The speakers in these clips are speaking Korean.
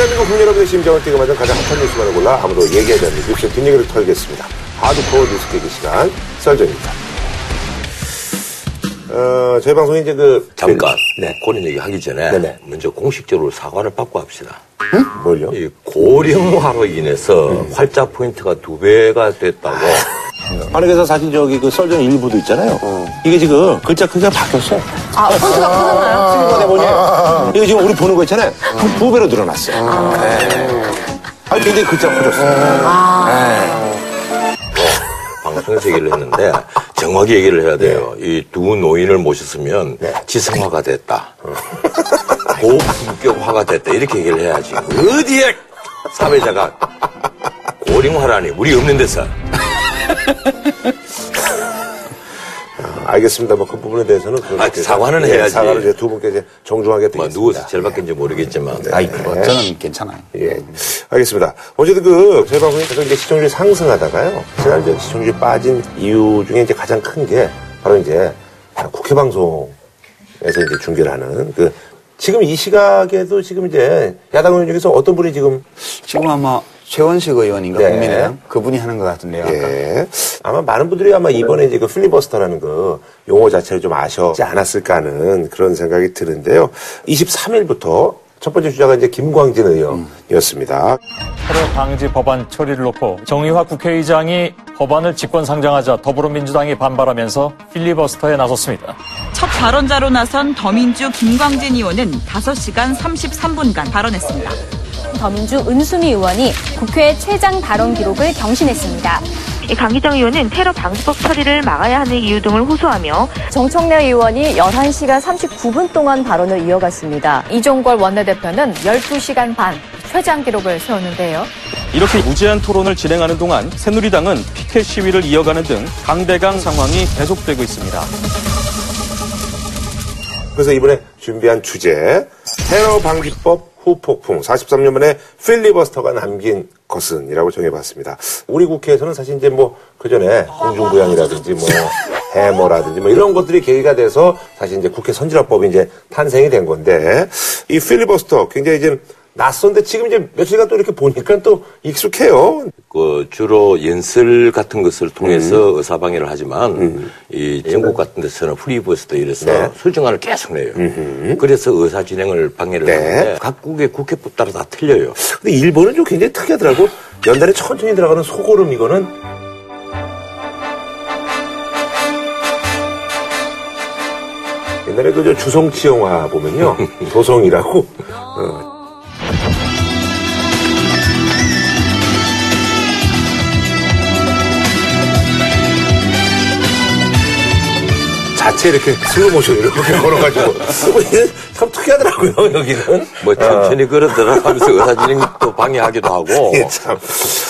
대한민국 국민 여러분의 심장을 뛰게 만든 가장 핫한 뉴스만을 골라 아무도 얘기하지 않는 뉴스 뒷얘기를 털겠습니다. 하드코어 뉴스 깨기 시간 썰전입니다. 어, 저희 방송이 이제 그 잠깐 네. 그런 얘기 하기 전에 네네. 먼저 공식적으로 사과를 받고 합시다. 뭘요? 이 고령화로 인해서 음. 활자 포인트가 두 배가 됐다고. 아니 그래서 사실 저기 그 썰전 일부도 있잖아요. 이게 지금 글자 크기가 바뀌었어. 아, 폰트가 커졌나요? 지금 내보니 이거 지금 우리 보는 거 있잖아요. 두, 두 배로 늘어났어. 네. 아니 굉장히 글자 커졌어. 방송에서 얘기를 했는데 정확히 얘기를 해야 돼요. 이 두 노인을 모셨으면 네. 지성화가 됐다. 고품격화가 됐다. 이렇게 얘기를 해야지. 어디에 사회자가 고령화라니 우리 없는 데서. 알겠습니다. 뭐그 부분에 대해서는 그렇게 아, 사과는 예, 해야지. 사과를 이제 두 분께 이제 정중하게 뭐 드리겠습니다. 누워서 제일 바뀐지 모르겠지만. 네. 아이, 뭐, 저는 괜찮아요. 예. 알겠습니다. 어쨌든 그, 저희 방송이 계속 이제 시청률이 상승하다가요. 지난 이제 시청률이 빠진 이유 중에 이제 가장 큰 게 바로 이제 국회 방송에서 이제 중계를 하는 그, 지금 이 시각에도 지금 이제 야당 의원 중에서 어떤 분이 지금 지금 아마 최원식 의원인가 네. 국민의당 그분이 하는 것 같은데요. 예. 아마 많은 분들이 아마 이번에 이제 그 필리버스터라는 그 용어 자체를 좀 아셨지 않았을까 하는 그런 생각이 드는데요. 23일부터 첫 번째 주자가 이제 김광진 의원이었습니다. 테러 방지 법안 처리를 놓고 정의화 국회의장이 법안을 직권 상정하자 더불어민주당이 반발하면서 필리버스터에 나섰습니다. 첫 발언자로 나선 더민주 김광진 의원은 5시간 33분간 발언했습니다. 더민주 은수미 의원이 국회 최장 발언 기록을 경신했습니다. 이 강기정 의원은 테러 방지법 처리를 막아야 하는 이유 등을 호소하며 정청래 의원이 11시간 39분 동안 발언을 이어갔습니다. 이종걸 원내대표는 12시간 반 최장 기록을 세웠는데요. 이렇게 무제한 토론을 진행하는 동안 새누리당은 피켓 시위를 이어가는 등 강대강 상황이 계속되고 있습니다. 그래서 이번에 준비한 주제 테러 방지법 후폭풍 43년 만에 필리버스터가 남긴 것은이라고 정해봤습니다. 우리 국회에서는 사실 이제 뭐 그전에 공중부양이라든지 뭐 해머라든지 뭐 이런 것들이 계기가 돼서 사실 이제 국회 선진화법이 이제 탄생이 된 건데 이 필리버스터 굉장히 이제 낯선데 지금 이제 며칠간 또 이렇게 보니까 또 익숙해요. 그 주로 연설 같은 것을 음. 통해서 의사방해를 하지만 이 전국 같은 데서는 프리버스도 이래서 네. 수정안을 계속 내요. 그래서 의사 진행을 방해를 네. 하는데 각국의 국회법 따라 다 틀려요. 근데 일본은 좀 굉장히 특이하더라고. 연달에 천천히 들어가는 소고름 이거는 옛날에 그저 주성치 영화 보면요. 도성이라고. 어. 자체 이렇게 슬로모션 이렇게 걸어가지고. 이게 참 특이하더라고요, 여기는. 뭐 천천히 걸어 들어가면서 의사 진행도 방해하기도 하고. 예, 참.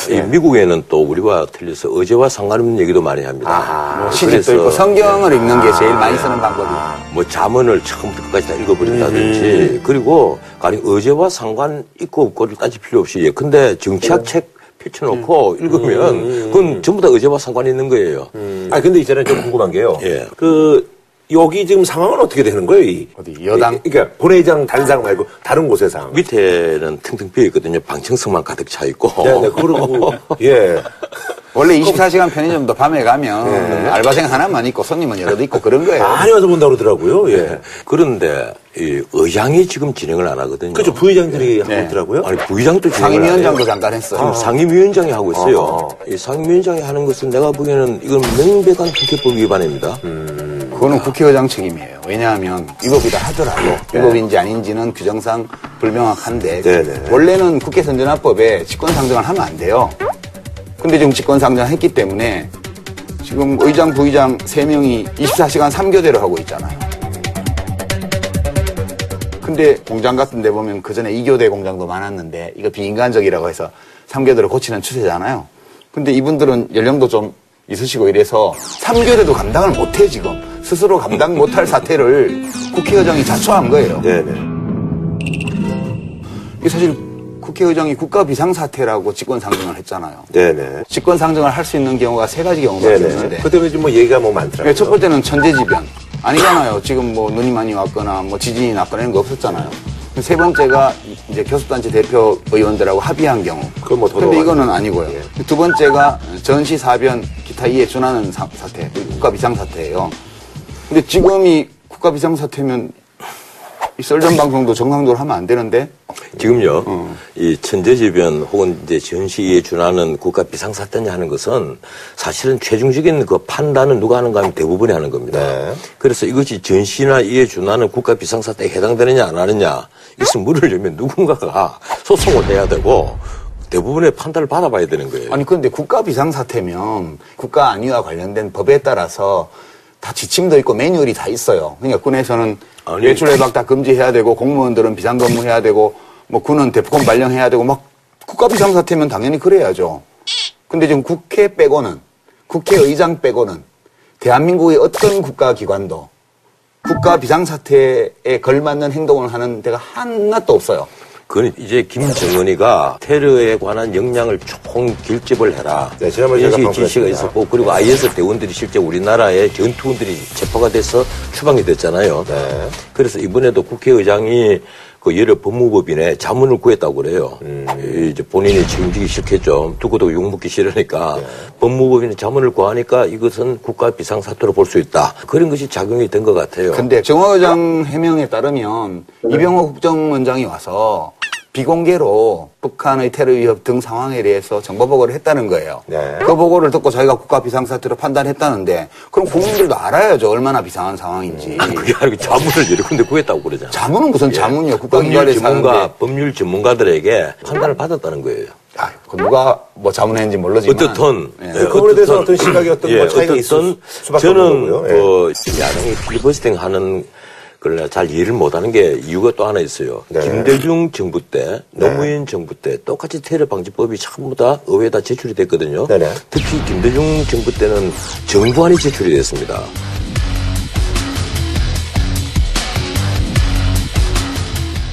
이 미국에는 또 우리와 틀려서 어제와 상관없는 얘기도 많이 합니다. 뭐 시집도 있고 성경을 읽는 게 제일 많이 쓰는 방법이에요. 뭐 자문을 처음부터 끝까지 다 읽어버린다든지 그리고 가령 어제와 상관 있고 없고를 따질 필요 없이 예컨대 정치학 책 펼쳐놓고 읽으면 그건 전부 다 어제와 상관 있는 거예요. 아 근데 있잖아요 좀 궁금한 게요. 예. 그 여기 지금 상황은 어떻게 되는 거예요? 이? 어디, 여당? 이- 그러니까 본회의장 단상 말고 다른 곳의 상황. 밑에는 텅텅 비어 있거든요. 방청석만 가득 차 있고. 네 네 그러고 예. 원래 24시간 편의점도 밤에 가면 알바생 하나만 있고 손님은 여럿 있고 그런 거예요. 많이 와서 본다고 그러더라고요. 예. 그런데 이 의장이 지금 진행을 안 하거든요. 그렇죠 부회장들이 하고 네. 있더라고요. 아니 부의장도 진행을 상임위원장도. 잠깐 했어요. 지금 상임위원장이 하고 있어요. 아. 이 상임위원장이 하는 것은 내가 보기에는 이건 명백한 국회법 위반입니다. 그거는 국회의장 책임이에요. 왜냐하면 위법이다 하더라도 위법인지 아닌지는 규정상 불명확한데 네네. 원래는 국회 선진화법에 직권 상정을 하면 안 돼요. 근데 지금 직권 상정을 했기 때문에 지금 의장, 부의장 세명이 24시간 3교대로 하고 있잖아요. 근데 공장 같은 데 보면 그 전에 2교대 공장도 많았는데 이거 비인간적이라고 해서 3교대로 고치는 추세잖아요. 근데 이분들은 연령도 좀 있으시고 이래서 3교대도 감당을 못해 지금. 스스로 감당 못할 사태를 국회의장이 자초한 거예요. 네네. 이게 사실 국회의장이 국가 비상사태라고 직권상정을 했잖아요. 네네. 직권상정을 할 수 있는 경우가 세 가지 경우가 네네. 있는데 그 때문에 지금 뭐 얘기가 뭐 많더라고요. 첫 번째는 천재지변. 아니잖아요. 지금 뭐 눈이 많이 왔거나 뭐 지진이 났거나 이런 거 없었잖아요. 세 번째가 이제 교섭단체 대표 의원들하고 합의한 경우. 그건 뭐 근데 이거는 아니고요. 두 번째가 전시 사변 기타 이에 준하는 사, 사태, 국가 비상 사태예요. 근데 지금 이 국가 비상 사태면 이 썰전 방송도 정상적으로 하면 안 되는데 지금요, 어. 이 천재지변 혹은 이제 전시에 준하는 국가 비상사태냐 하는 것은 사실은 최종적인 그 판단은 누가 하는가 하면 대부분이 하는 겁니다. 네. 그래서 이것이 전시나 이에 준하는 국가 비상사태에 해당되느냐 안 하느냐 이것을 물으려면 누군가가 소송을 해야 되고 대부분의 판단을 받아봐야 되는 거예요. 아니 그런데 국가 비상사태면 국가 안위와 관련된 법에 따라서 다 지침도 있고 매뉴얼이 다 있어요. 그러니까 군에서는 아니, 외출 외박 다 금지해야 되고 공무원들은 비상근무해야 되고 뭐 군은 대포권 발령해야 되고 막 국가 비상 사태면 당연히 그래야죠. 근데 지금 국회 빼고는 국회의장 빼고는 대한민국의 어떤 국가기관도 국가 비상사태에 걸맞는 행동을 하는 데가 하나도 없어요. 그건 이제 김정은이가 테러에 관한 역량을 총 길집을 해라. 네, 지난번에 제가 지시가. 있었고 그리고 IS 대원들이 실제 우리나라의 전투원들이 체포가 돼서 추방이 됐잖아요. 네. 그래서 이번에도 국회의장이 그 여러 법무법인에 자문을 구했다고 그래요. 음. 이 이제 본인이 책임지기 싫겠죠. 두고도 욕먹기 싫으니까 네. 법무법인에 자문을 구하니까 이것은 국가 비상사태로 볼 수 있다. 그런 것이 작용이 된 것 같아요. 근데 정화 의장 해명에 따르면 이병호 국정원장이 와서 비공개로 북한의 테러 위협 등 상황에 대해서 정보 보고를 했다는 거예요. 네. 그 보고를 듣고 자기가 국가 비상사태로 판단했다는데 그럼 국민들도 알아야죠 얼마나 비상한 상황인지. 그게 아니고 자문을 여러 군데 구했다고 그러잖아요. 자문은 무슨 자문이요? 법률 국가기관에 전문가, 사는데. 법률 전문가들에게 판단을 받았다는 거예요. 아, 그 누가 뭐 자문했는지 모르지만. 어떻든 예. 예, 그거에 대해서 어떤 시각이 어떤 예, 뭐 차이가 있을 수밖에 저는. 예. 그 야당이 필리버스팅 하는 걸잘 이해를 못하는 게 이유가 또 하나 있어요. 네. 김대중 정부 때, 노무현 정부 때 똑같이 테러 방지법이 전부 다 의회에다 제출이 됐거든요. 네네. 특히 김대중 정부 때는 정부안이 제출이 됐습니다.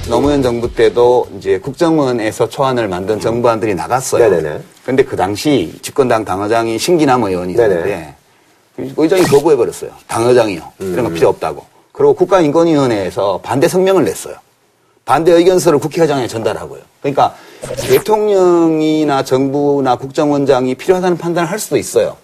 노무현 정부 때도 이제 국정원에서 초안을 만든 정부안들이 나갔어요. 네네네. 근데 그 당시 집권당 당의장이 신기남 의원이 네네. 있는데 의장이 거부해버렸어요. 당의장이요. 이런 음. 거 필요 없다고. 그리고 국가인권위원회에서 반대 성명을 냈어요. 반대 의견서를 국회의장에 전달하고요. 그러니까 대통령이나 정부나 국정원장이 필요하다는 판단을 할 수도 있어요.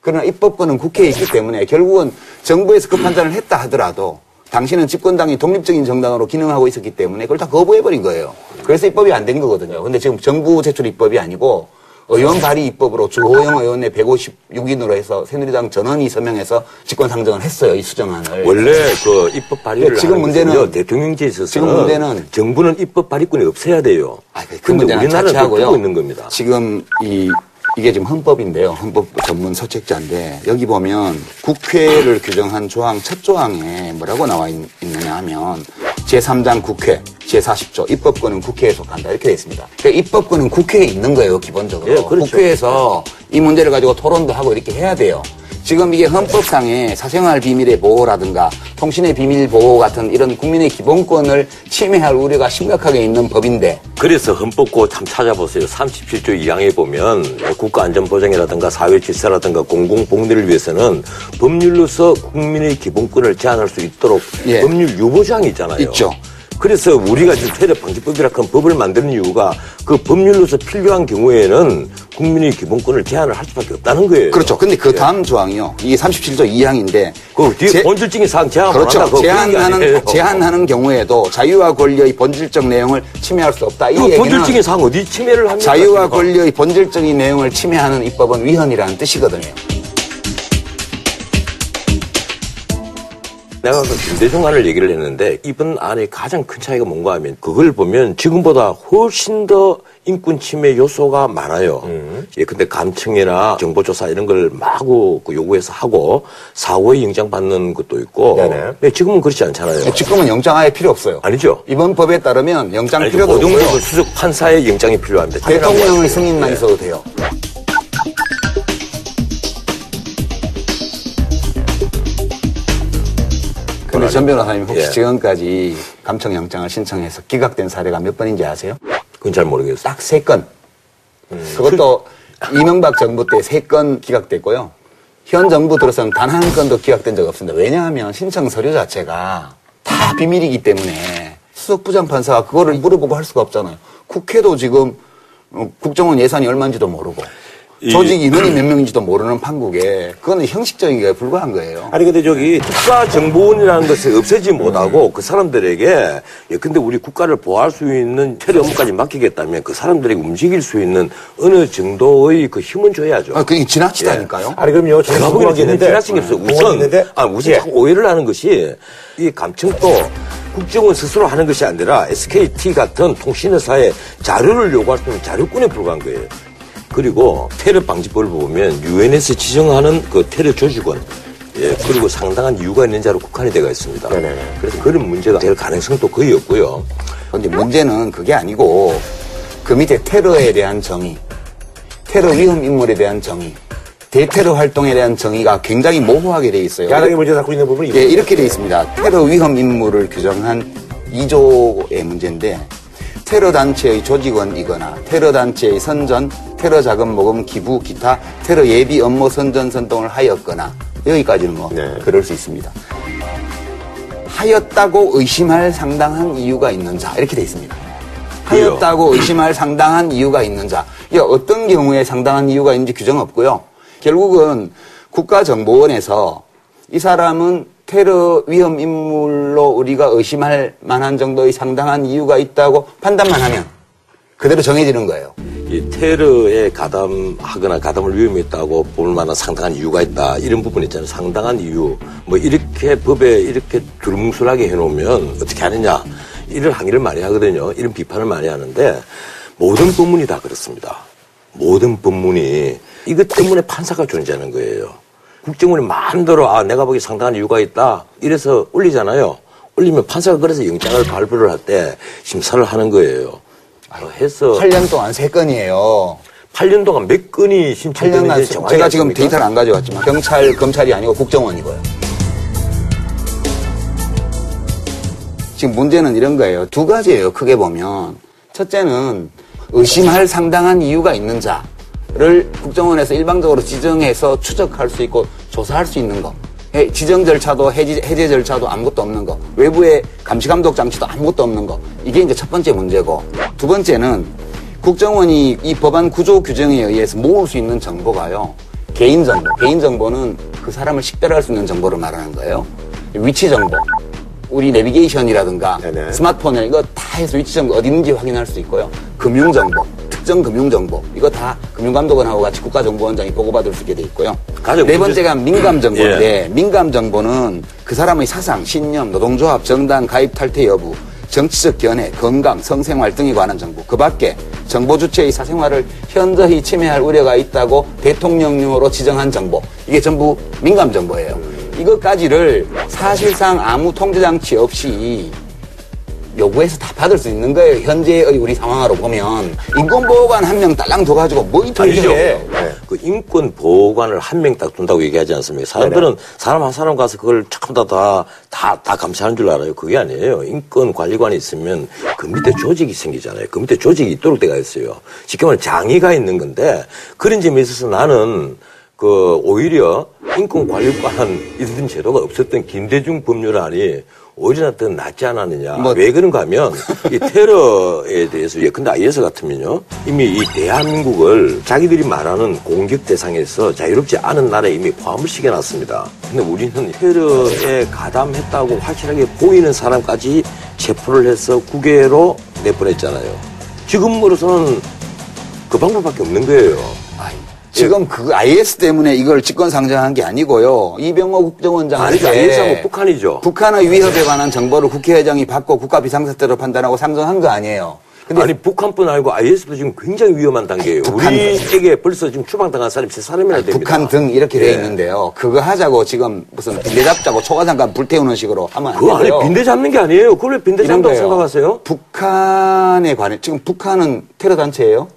그러나 입법권은 국회에 있기 때문에 결국은 정부에서 그 판단을 했다 하더라도 당신은 집권당이 독립적인 정당으로 기능하고 있었기 때문에 그걸 다 거부해버린 거예요. 그래서 입법이 안 된 거거든요. 근데 지금 정부 제출 입법이 아니고 의원 발의 입법으로 주호영 의원의 156인으로 해서 새누리당 전원이 서명해서 직권 상정을 했어요. 이 수정안을. 원래 그 입법 발의를 네, 지금 문제는- 것은요, 대통령제에 있어서는 지금 문제는- 정부는 입법 발의권이 없어야 돼요. 아, 그 근데 문제는 우리나라는 자체하고요. 있는 겁니다. 지금 이 이게 지금 헌법인데요. 헌법 전문 서책자인데 여기 보면 국회를 규정한 조항 첫 조항에 뭐라고 나와 있, 느냐 하면 제3장 국회 제40조 입법권은 국회에 속한다 이렇게 되어 있습니다. 그러니까 입법권은 국회에 있는 거예요 기본적으로. 예, 그렇죠. 국회에서 이 문제를 가지고 토론도 하고 이렇게 해야 돼요. 지금 이게 헌법상의 사생활 비밀의 보호라든가 통신의 비밀 보호 같은 이런 국민의 기본권을 침해할 우려가 심각하게 있는 법인데 그래서 헌법고 참 찾아보세요. 37조 2항에 보면 국가안전보장이라든가 사회질서라든가 공공복리를 위해서는 법률로서 국민의 기본권을 제한할 수 있도록 예. 법률 유보장이 있잖아요. 있죠. 그래서 우리가 지금 테러 방지법이라 한 법을 만드는 이유가 그 법률로서 필요한 경우에는 국민의 기본권을 제한을 할 수밖에 없다는 거예요. 그렇죠. 근데 그 다음 조항이요. 이게 37조 2항인데 그 뒤에 본질적인 사항 제한. 그렇죠. 제한하는 제한하는 경우에도 자유와 권리의 본질적 내용을 침해할 수 없다. 이그 얘기는 본질적인 사항 어디 침해를 합니까? 자유와? 권리의 본질적인 내용을 침해하는 입법은 위헌이라는 뜻이거든요. 내가 그 김대중안을 얘기를 했는데 이번 안의 가장 큰 차이가 뭔가 하면 그걸 보면 지금보다 훨씬 더 인권 침해 요소가 많아요. 예, 근데 감청이나 정보조사 이런 걸 마구 그 요구해서 하고 사후에 영장 받는 것도 있고. 네네. 예, 지금은 그렇지 않잖아요. 지금은 영장 아예 필요 없어요. 아니죠. 이번 법에 따르면 영장 아니, 필요도 고등부 없고요. 그 수석 판사의 영장이 필요합니다. 대통령의 승인만 있어도 돼요. 근데 전 변호사님 혹시 예. 지금까지 감청영장을 신청해서 기각된 사례가 몇 번인지 아세요? 그건 잘 모르겠어요. 딱 세 건. 그것도 이명박 정부 때 세 건 기각됐고요. 현 정부 들어서는 단 한 건도 기각된 적 없습니다. 왜냐하면 신청 서류 자체가 다 비밀이기 때문에 수석 부장 판사가 그거를 물어보고 할 수가 없잖아요. 국회도 지금 어, 국정원 예산이 얼마인지도 모르고 조직 인원이 몇 명인지도 모르는 판국에 그거는 형식적인 게 불과한 거예요. 아니 근데 저기 국가정보원이라는 것을 없애지 못하고 그 사람들에게 예, 근데 우리 국가를 보호할 수 있는 처리 업무까지 맡기겠다면 그 사람들에게 움직일 수 있는 어느 정도의 그 힘은 줘야죠. 아, 그게 지나치다니까요. 아니 그럼요. 저는 제가 보기에는 게 있는데 지나친 게 없어요. 우선, 있는데 아, 우선 예. 오해를 하는 것이 이 감청도 국정원 스스로 하는 것이 아니라 SKT 같은 통신회사에 자료를 요구할 수 있는 자료권에 불과한 거예요. 그리고 테러 방지법을 보면 유엔에서 지정하는 그 테러 조직원 예, 그리고 상당한 이유가 있는 자로 국한이 되어 있습니다. 네네네. 그래서 그런 문제가 될 가능성도 거의 없고요. 근데 문제는 그게 아니고 그 밑에 테러에 대한 정의, 테러 위험 인물에 대한 정의, 대테러 활동에 대한 정의가 굉장히 모호하게 돼 있어요. 야당이 문제 삼고 있는 부분이 예, 이렇게 돼 있습니다. 테러 위험 인물을 규정한 2조의 문제인데 테러 단체의 조직원이거나 테러 단체의 선전, 테러 자금 모금 기부 기타 테러 예비 업무 선전 선동을 하였거나 여기까지는 뭐 네. 그럴 수 있습니다. 하였다고 의심할 상당한 이유가 있는 자 이렇게 돼 있습니다. 하였다고 의심할 상당한 이유가 있는 자. 이게 어떤 경우에 상당한 이유가 있는지 규정 없고요. 결국은 국가정보원에서 이 사람은 테러 위험 인물로 우리가 의심할 만한 정도의 상당한 이유가 있다고 판단만 하면 그대로 정해지는 거예요. 이 테러에 가담하거나 가담을 위험했다고 볼 만한 상당한 이유가 있다. 이런 부분 있잖아요. 상당한 이유. 뭐 이렇게 법에 이렇게 두루뭉술하게 해놓으면 어떻게 하느냐. 이런 항의를 많이 하거든요. 이런 비판을 많이 하는데 모든 법문이 다 그렇습니다. 모든 법문이 이것 때문에 판사가 존재하는 거예요. 국정원이 마음대로 아 내가 보기 상당한 이유가 있다. 이래서 올리잖아요. 올리면 판사가 그래서 영장을 발부를 할 때 심사를 하는 거예요. 아, 해서 8년 동안 3건이에요. 8년 동안 몇 건이 신청됐는지 8년간 정확히 제가 지금 아십니까? 데이터를 안 가져왔지만 경찰, 검찰이 아니고 국정원이고요. 지금 문제는 이런 거예요. 두 가지예요. 크게 보면 첫째는 의심할 상당한 이유가 있는 자 를 국정원에서 일방적으로 지정해서 추적할 수 있고 조사할 수 있는 거. 해- 지정 절차도 해지- 해제 절차도 아무것도 없는 거. 외부의 감시 감독 장치도 아무것도 없는 거. 이게 이제 첫 번째 문제고. 두 번째는 국정원이 이 법안 구조 규정에 의해서 모을 수 있는 정보가요. 개인 정보. 개인 정보는 그 사람을 식별할 수 있는 정보를 말하는 거예요. 위치 정보. 우리 내비게이션이라든가 네네. 스마트폰에 이거 다 해서 위치 정보 어디 있는지 확인할 수 있고요. 금융 정보, 특정 금융 정보 이거 다 금융감독원하고 같이 국가정보원장이 보고받을 수 있게 돼 있고요. 네 번째가 민감 정보인데 예. 민감 정보는 그 사람의 사상, 신념, 노동조합, 정당 가입 탈퇴 여부, 정치적 견해, 건강, 성생활 등에 관한 정보. 그 밖에 정보 주체의 사생활을 현저히 침해할 우려가 있다고 대통령령으로 지정한 정보. 이게 전부 민감 정보예요. 이것까지를 사실상 아무 통제 장치 없이 요구해서 다 받을 수 있는 거예요. 현재의 우리 상황으로 보면 인권보호관 한 명 딸랑 둬가지고 뭐 이틀 아니죠. 해. 그 인권 보호관을 한 명 딱 둔다고 얘기하지 않습니까? 사람들은 사람 한 사람 가서 그걸 전부 다, 다, 다 감시하는 줄 알아요. 그게 아니에요. 인권 관리관이 있으면 그 밑에 조직이 생기잖아요. 그 밑에 조직이 있도록 돼가 있어요. 쉽게 말하면 장의가 있는 건데 그런 점에 있어서 나는 그 오히려 인권관리관 이런 제도가 없었던 김대중 법률안이 오히려 더 낫지 않았느냐. 뭐- 왜 그런가 하면 이 테러에 대해서 예컨대 IS 같으면요 이미 이 대한민국을 자기들이 말하는 공격 대상에서 자유롭지 않은 나라에 이미 포함을 시켜놨습니다. 근데 우리는 테러에 가담했다고 확실하게 보이는 사람까지 체포를 해서 국외로 내보냈잖아요. 지금으로서는 그 방법밖에 없는 거예요. 지금 그 IS 때문에 이걸 직권 상정한 게 아니고요. 이병호 국정원장한테 아니죠. IS하고 북한이죠. 북한의 위협에 관한 정보를 국회의장이 받고 국가 비상사태로 판단하고 상정한 거 아니에요. 근데 아니 북한뿐 아니고 IS도 지금 굉장히 위험한 단계예요. 북한- 우리에게 벌써 지금 추방당한 사람이 세 사람이나 됩니다. 북한 등 이렇게 돼 예. 있는데요. 그거 하자고 지금 무슨 빈대 잡자고 초과장관 불태우는 식으로 하면 안 그거 아니. 빈대 잡는 게 아니에요. 그걸 왜 빈대 잡는다고. 생각하세요? 북한에 관해 지금 북한은 테러 단체예요?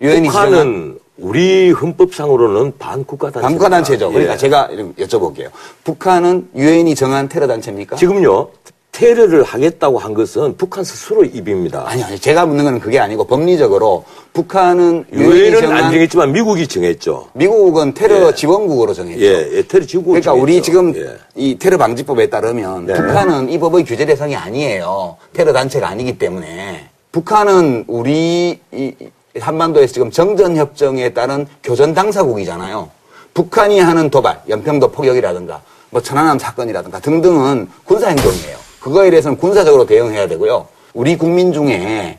유엔이 북한은 우리 헌법상으로는 반국가 단체. 반국가 단체죠. 그러니까 제가 이런 여쭤볼게요. 북한은 유엔이 정한 테러 단체입니까? 지금요 테러를 하겠다고 한 것은 북한 스스로 입입니다. 아니, 아니, 제가 묻는 건 그게 아니고 법리적으로 북한은 유엔이 유엔은 정한 안 정했지만 미국이 정했죠. 미국은 테러 지원국으로 정했죠. 예, 예 테러 지구 그러니까 우리 지금 예. 이 테러 방지법에 따르면 네. 북한은 이 법의 규제 대상이 아니에요. 테러 단체가 아니기 때문에 북한은 우리 이이 한반도에서 지금 정전 협정에 따른 교전 당사국이잖아요. 북한이 하는 도발, 연평도 포격이라든가 뭐 천안함 사건이라든가 등등은 군사 행동이에요. 그거에 대해서는 군사적으로 대응해야 되고요. 우리 국민 중에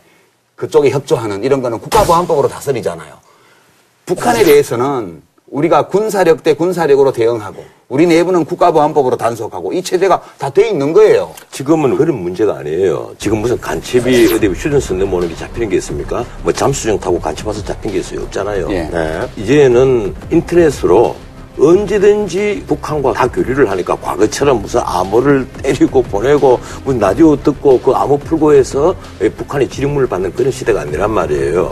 그쪽에 협조하는 이런 거는 국가보안법으로 다스리잖아요. 북한에 대해서는 우리가 군사력 대 군사력으로 대응하고 우리 내부는 국가보안법으로 단속하고 이 체제가 다 돼 있는 거예요. 지금은 그런 문제가 아니에요. 지금 무슨 간첩이 어디 휴전선 넘어오는 게 잡히는 게 있습니까? 뭐 잠수정 타고 간첩 와서 잡힌 게 있어요? 없잖아요. 예. 네. 이제는 인터넷으로 언제든지 북한과 다 교류를 하니까 과거처럼 무슨 암호를 때리고 보내고 무슨 라디오 듣고 그 암호 풀고 해서 북한이 지령문을 받는 그런 시대가 아니란 말이에요.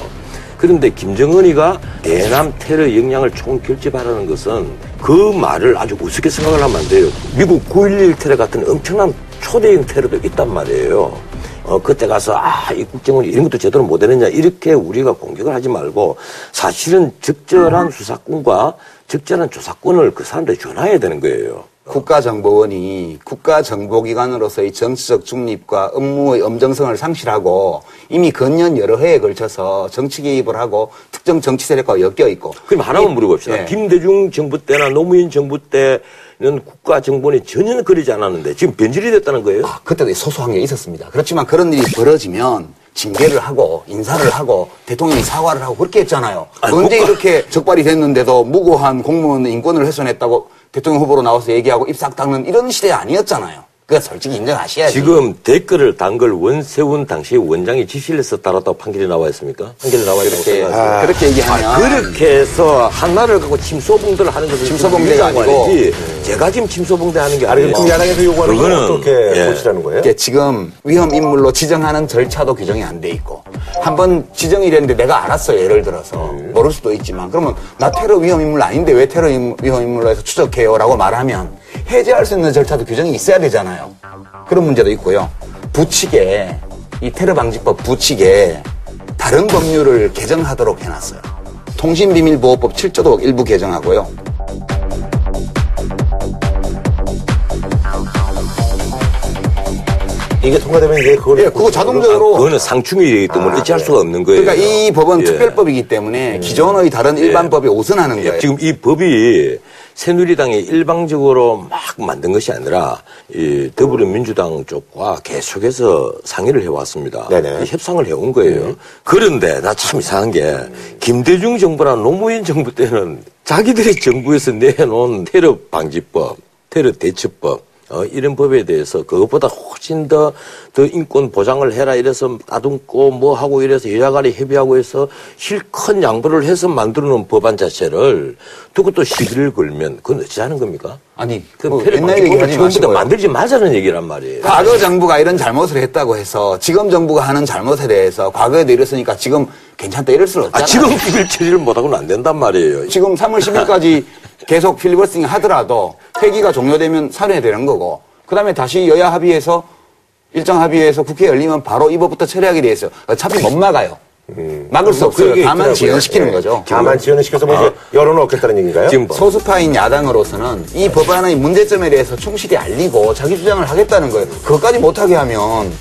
그런데 김정은이가 대남 테러 역량을 총결집하라는 것은 그 말을 아주 우습게 생각을 하면 안 돼요. 미국 9.11 테러 같은 엄청난 초대형 테러도 있단 말이에요. 어, 그때 가서, 아, 이 국정원이 이런 것도 제대로 못 해냈냐. 이렇게 우리가 공격을 하지 말고 사실은 적절한 수사권과 적절한 조사권을 그 사람들이 전화해야 되는 거예요. 국가정보원이 국가정보기관으로서의 정치적 중립과 업무의 엄정성을 상실하고 이미 근년 여러 해에 걸쳐서 정치 개입을 하고 특정 정치 세력과 엮여 있고 그럼 하나만 물어봅시다. 예. 김대중 정부 때나 노무현 정부 때는 국가정보원이 전혀 그러지 않았는데 지금 변질이 됐다는 거예요? 아, 그때도 소소한 게 있었습니다. 그렇지만 그런 일이 벌어지면 징계를 하고 인사를 하고 대통령이 사과를 하고 그렇게 했잖아요. 아니, 언제 국가- 이렇게 적발이 됐는데도 무고한 공무원 인권을 훼손했다고 대통령 후보로 나와서 얘기하고 입싹 닦는 이런 시대 아니었잖아요. 그거 솔직히 인정하셔야지. 지금 댓글을 단 걸 원세훈 당시 원장이 지시를 해서 따랐다고 판결이 나와 있습니까? 판결이 나와 있다고 그렇게, 생각하세요? 그렇게 얘기하면 아, 그렇게 해서 하나를 갖고 침소봉대를 하는 것은 침소봉대가 아니고 아니지. 제가 지금 침소봉대 하는 게 아니, 아니에요. 그럼 야당에서 요구하는 건 어떻게 예. 고치라는 거예요? 이게 지금 위험 인물로 지정하는 절차도 규정이 안 돼 있고 한 번 지정이 됐는데 내가 알았어요 예를 들어서. 모를 수도 있지만. 그러면 나 테러 위험 인물 아닌데 왜 테러 임- 위험 인물로 해서 추적해요라고 말하면 해제할 수 있는 절차도 규정이 있어야 되잖아요. 그런 문제도 있고요. 부칙에 이 테러 방지법 부칙에 다른 법률을 개정하도록 해놨어요. 통신비밀보호법 7조도 일부 개정하고요 이게 통과되면 이제 그걸 예, 그거 자동적으로 그거는 상충이기 때문에 어찌할 수가 없는 거예요. 그러니까 이 법은 예. 특별법이기 때문에 기존의 다른 일반 법이 오선하는 거예요. 지금 이 법이 새누리당이 일방적으로 막 만든 것이 아니라 이 더불어민주당 쪽과 계속해서 상의를 해왔습니다. 네네. 이 협상을 해온 거예요. 그런데 나 참 이상한 게 김대중 정부나 노무현 정부 때는 자기들이 정부에서 내놓은 테러 방지법, 테러 대처법 어, 이런 법에 대해서 그것보다 훨씬 더, 더 인권 보장을 해라 이래서 따듬고 뭐 하고 이래서 여야간에 협의하고 해서 실컷 양보를 해서 만들어 놓은 법안 자체를 두고 또 시비를 걸면 그건 어찌 하는 겁니까? 아니, 그 뭐 옛날 얘기하지 지금부터. 만들지 말자는 얘기란 말이에요. 과거 정부가 이런 잘못을 했다고 해서 지금 정부가 하는 잘못에 대해서 과거에도 이랬으니까 지금 괜찮다 이럴 수는 아, 없잖아요. 지금 이걸 처리를 못하고는 안 된단 말이에요. 지금 3월 10일까지 계속 필리버스팅 하더라도 회기가 종료되면 살해되는 거고 그다음에 다시 여야 합의해서 일정 합의해서 국회 열리면 바로 이 법부터 처리하게 돼 있어요. 어차피 못 막아요. 막을 수뭐 없어요. 다만 있더라고요. 지연시키는 예. 거죠. 다만 지연을 시켜서 뭐 이제 여론을 얻겠다는 얘기인가요? 지금 뭐 소수파인 야당으로서는 이 법안의 문제점에 대해서 충실히 알리고 자기 주장을 하겠다는 거예요. 그것까지 못하게 하면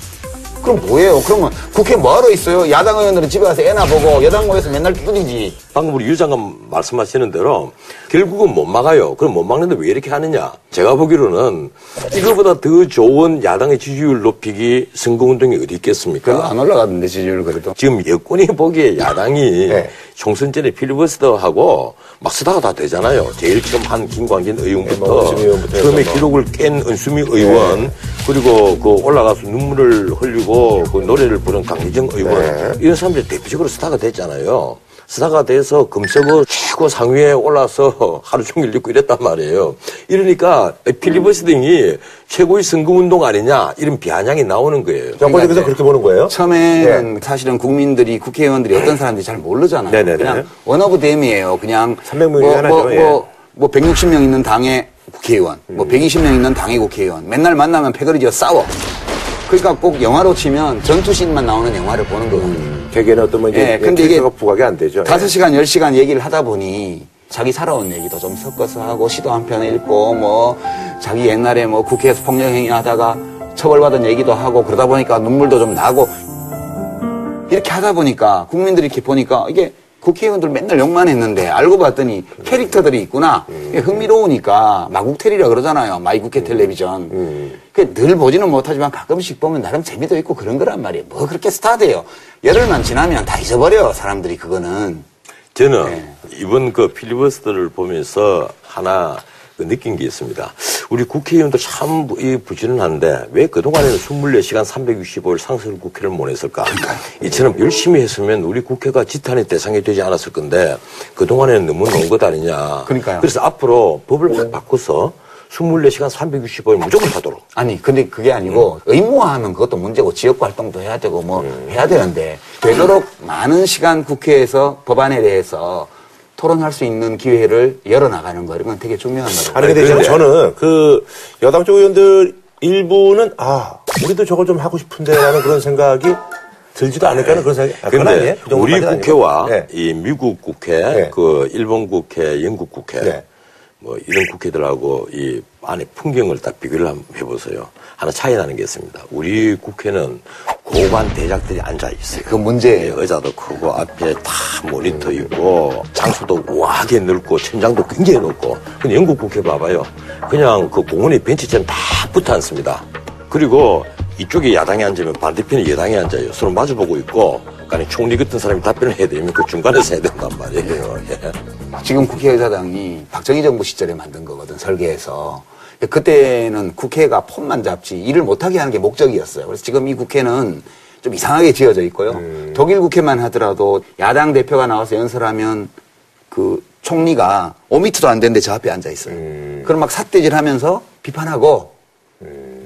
그럼 뭐예요? 그러면 국회 뭐하러 있어요? 야당 의원들은 집에 가서 애나 보고 여당 모여서 맨날 두드리지. 방금 우리 유 장관 말씀하시는 대로 결국은 못 막아요. 그럼 못 막는데 왜 이렇게 하느냐? 제가 보기로는 이거보다 더 좋은 야당의 지지율 높이기 선거운동이 어디 있겠습니까? 안 올라가던데 지지율 그래도. 지금 여권이 보기에 야당이 네. 총선 전에 필리버스터하고 막 쓰다가 다 되잖아요. 제일 처음 한 김광진 의원부터 뭐 은수미 의원부터 처음에 뭐. 기록을 깬 은수미 의원 그리고 그 올라가서 눈물을 흘리고 그 노래를 부른 강희정 의원 네. 이런 사람들이 대표적으로 스타가 됐잖아요. 스타가 돼서 금서거 최고 상위에 올라서 하루 종일 읽고 이랬단 말이에요. 이러니까 필리버스팅이 최고의 선거운동 아니냐 이런 비아냥이 나오는 거예요. 정권에서 그렇게 보는 거예요? 처음에는 사실은 국민들이 국회의원들이 어떤 사람인지 잘 모르잖아요. 네네네. 그냥 원어브 댐이에요. 그냥 300 뭐, 명이 하나죠. 뭐, 예. 뭐, 뭐 160명 있는 당의 국회의원, 뭐 120명 있는 당의 국회의원. 맨날 만나면 패거리지어 싸워. 그러니까 꼭 영화로 치면 전투씬만 나오는 영화를 보는 거 같아요. 대개는 어떤 뭐 이제 예, 근데 이게 부각이 안 되죠. 다섯 예. 시간, 열 시간 얘기를 하다 보니 자기 살아온 얘기도 좀 섞어서 하고 시도 한 편 읽고 뭐 자기 옛날에 뭐 국회에서 폭력행위 하다가 처벌받은 얘기도 하고 그러다 보니까 눈물도 좀 나고 이렇게 하다 보니까 국민들이 이렇게 보니까 이게 국회의원들 맨날 욕만 했는데 알고 봤더니 캐릭터들이 있구나. 이게 흥미로우니까 마국텔이라 그러잖아요. 마이국회 텔레비전. 그 늘 보지는 못하지만 가끔씩 보면 나름 재미도 있고 그런 거란 말이에요. 뭐 그렇게 스타드예요. 열흘만 지나면 다 잊어버려 사람들이 그거는. 저는 네. 이번 그 필리버스터를 보면서 하나 그 느낀 게 있습니다. 우리 국회의원들 참 부지런한데 왜 그동안에는 24시간 365일 상설 국회를 못 했을까? 이처럼 열심히 했으면 우리 국회가 지탄의 대상이 되지 않았을 건데 그동안에는 너무 놓은 것 아니냐. 그러니까요. 그래서 앞으로 법을 확 바꿔서 24시간 365일 무조건 하도록. 아니 근데 그게 아니고 의무화하면 그것도 문제고 지역 활동도 해야 되고 뭐 해야 되는데 되도록 많은 시간 국회에서 법안에 대해서 토론할 수 있는 기회를 열어나가는 거 이런 건 되게 중요한 거라고. 아니 근데 아니, 저는, 그 여당 쪽 의원들 일부는 아 우리도 저걸 좀 하고 싶은데라는 그런 생각이 들지도 않을까는 그런 생각이 아. 근데 그 우리 국회와. 네. 이 미국 국회, 네. 그 일본 국회, 영국 국회, 네. 뭐 이런 국회들하고 이 안에 풍경을 딱 비교를 한번 해보세요. 하나 차이 나는 게 있습니다. 우리 국회는 고관 대작들이 앉아 있어요. 그 문제예요. 예, 의자도 크고 앞에 다 모니터 있고 장소도 우아하게 넓고 천장도 굉장히 높고. 근데 영국 국회 봐봐요. 그냥 그 공원에 벤치처럼 다 붙어 앉습니다. 그리고 이쪽에 야당이 앉으면 반대편에 여당이 앉아요. 서로 마주보고 있고. 그러니까 총리 같은 사람이 답변을 해야 되면 그 중간에서 해야 된단 말이에요. 예. 지금 국회의사당이 박정희 정부 시절에 만든 거거든 설계해서 그때는 국회가 폰만 잡지 일을 못하게 하는 게 목적이었어요. 그래서 지금 이 국회는 좀 이상하게 지어져 있고요. 독일 국회만 하더라도 야당 대표가 나와서 연설하면 그 총리가 5미터도 안 되는데 저 앞에 앉아 있어요. 그럼 막 삿대질 하면서 비판하고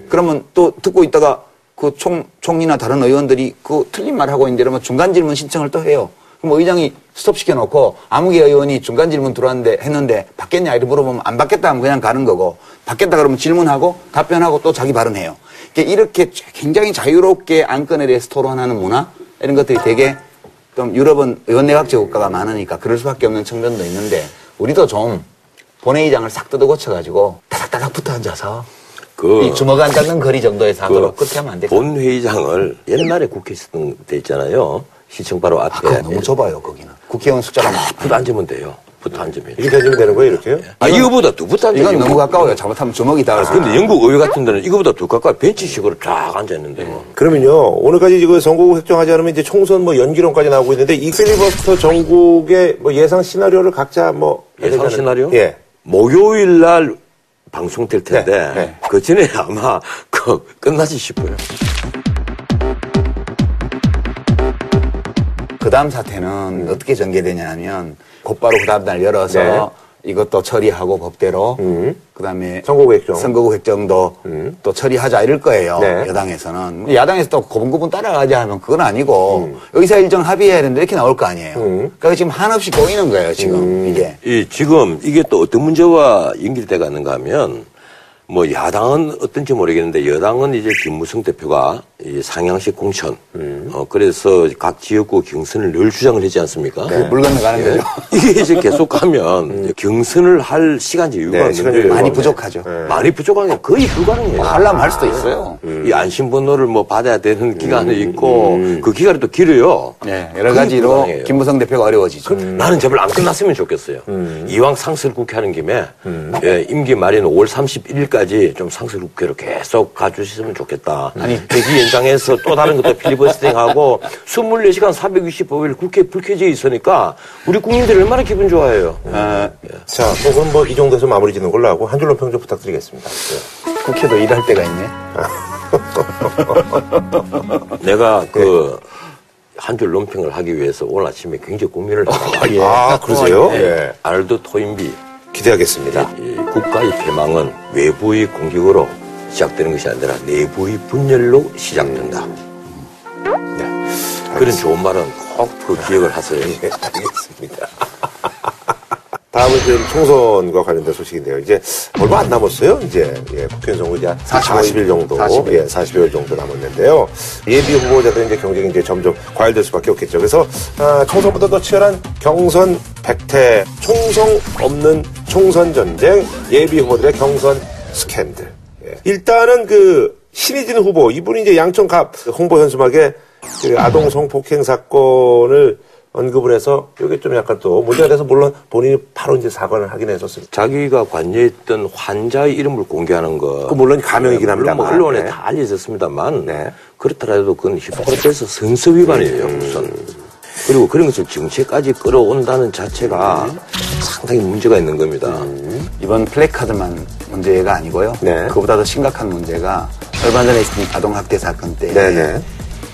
그러면 또 듣고 있다가 그 총, 총리나 다른 의원들이 그 틀린 말 하고 있는데 이러면 중간 질문 신청을 또 해요. 그럼 의장이 스톱 시켜놓고 아무개 의원이 중간 질문 들어왔는데 했는데 받겠냐 이렇게 물어보면 안 받겠다 하면 그냥 가는 거고 받겠다 그러면 질문하고 답변하고 또 자기 발언해요. 이렇게 굉장히 자유롭게 안건에 대해서 토론하는 문화 이런 것들이 되게 좀 유럽은 의원내각제 국가가 많으니까 그럴 수밖에 없는 측면도 있는데 우리도 좀 본회의장을 싹 뜯어 고쳐가지고 따닥따닥 붙어 앉아서 그 이 주먹 안 닿는 거리 정도에서 하도록 그렇게 하면 안 될까? 본회의장을 옛날에 국회 있었던 데 있잖아요. 시청 바로 아, 앞에. 그거 너무 좁아요, 거기는. 국회의원 숫자가. 붙어 앉으면 돼요. 붙어 앉으면. 이렇게 되면 되는 거예요 이렇게요? 아, 이거보다 더 붙어 앉아요. 이건 너무 가까워요. 잘못하면 주먹이 닿을 수 근데 영국 의회 같은 데는 이거보다 더 가까이 벤치식으로 쫙 앉아있는데 뭐. 그러면요 오늘까지 이거 선거구 획정하지 않으면 이제 총선 뭐 연기론까지 나오고 있는데 이 필리버스터 전국의 뭐 예상 시나리오를 각자 뭐 예상 시나리오? 예. 목요일 날 방송될 텐데 네, 네. 그 전에 아마 그 끝나지 싶어요. 그 다음 사태는 어떻게 전개되냐면 곧바로 그 다음 날 열어서 네. 이것도 처리하고 법대로 그 다음에 선거구 획정. 선거구 획정도 또 처리하자 이럴 거예요. 네. 여당에서는 야당에서 또 고분고분 따라가자 하면 그건 아니고 의사 일정 합의해야 되는데 이렇게 나올 거 아니에요. 그러니까 지금 한없이 꼬이는 거예요. 지금 이게. 이 지금 이게 또 어떤 문제와 연결돼 가는가 하면 뭐 야당은 어떤지 모르겠는데 여당은 이제 김무성 대표가 이 상향식 공천 어 그래서 각 지역구 경선을 늘 주장을 하지 않습니까? 그물 건너가는 거죠. 이게 이제 계속 가면 경선을 할 시간제 여유가 네, 여유가 많이 부족하죠. 많이 부족한 게 거의 불가능해요. 하려면 할 수도 있어요. 이 안심번호를 뭐 받아야 되는 기간이 있고 그 기간이 또 길어요. 네, 여러 가지로 불가능해요. 김무성 대표가 어려워지죠. 나는 제발 안 끝났으면 좋겠어요. 이왕 상설국회 하는 김에 예, 임기 말인 5월 31일까지 좀 상설국회로 계속 가주셨으면 좋겠다. 아니 대기 연장해서 또 다른 것도 필리버스팅하고 24시간 465일 국회 불쾌지에 있으니까 우리 국민들이 얼마나 기분 좋아해요. 자, 뭐 그럼 뭐 이 정도에서 마무리 짓는 걸로 하고 한 줄로 평좀 부탁드리겠습니다. 네. 국회도 일할 때가 있네. 내가 그한줄 논평을 하기 위해서 오늘 아침에 굉장히 고민을 하다가 아, 그러세요? 예. 예. 알도 토인비 기대하겠습니다. 이 국가의 패망은 외부의 공격으로 시작되는 것이 아니라 내부의 분열로 시작된다. 네. 그런 좋은 말은 꼭 그 기억을 하세요. 예, 알겠습니다. 다음은 지금 총선과 관련된 소식인데요. 이제 얼마 안 남았어요. 이제 예, 국회의원 선거 이제 40일 정도, 40일. 예, 40일 정도 남았는데요. 예비 후보자들 이제 경쟁이 이제 점점 과열될 수밖에 없겠죠. 그래서 아, 총선보다 더 치열한 경선 백태, 총성 없는 총선 전쟁, 예비 후보들의 경선 스캔들. 예. 일단은 그 신희진 후보 이분이 이제 양천갑 홍보 현수막에 그 아동 성폭행 사건을 언급을 해서 이게 좀 약간 또 문제가 돼서 물론 본인이 바로 이제 사과를 하긴 했었습니다. 자기가 관여했던 환자의 이름을 공개하는 거. 그 물론 가명이긴 물론 뭐 합니다만. 언론에 네. 다 알려졌습니다만. 네. 그렇더라도 그건 히포크라테스 선서 위반이에요, 음. 우선. 그리고 그런 것을 정치까지 끌어온다는 자체가 상당히 문제가 있는 겁니다. 음. 이번 플래카드만 문제가 아니고요. 네. 그보다 더 심각한 문제가 얼마 전에 있었던 아동학대 사건 때 네네.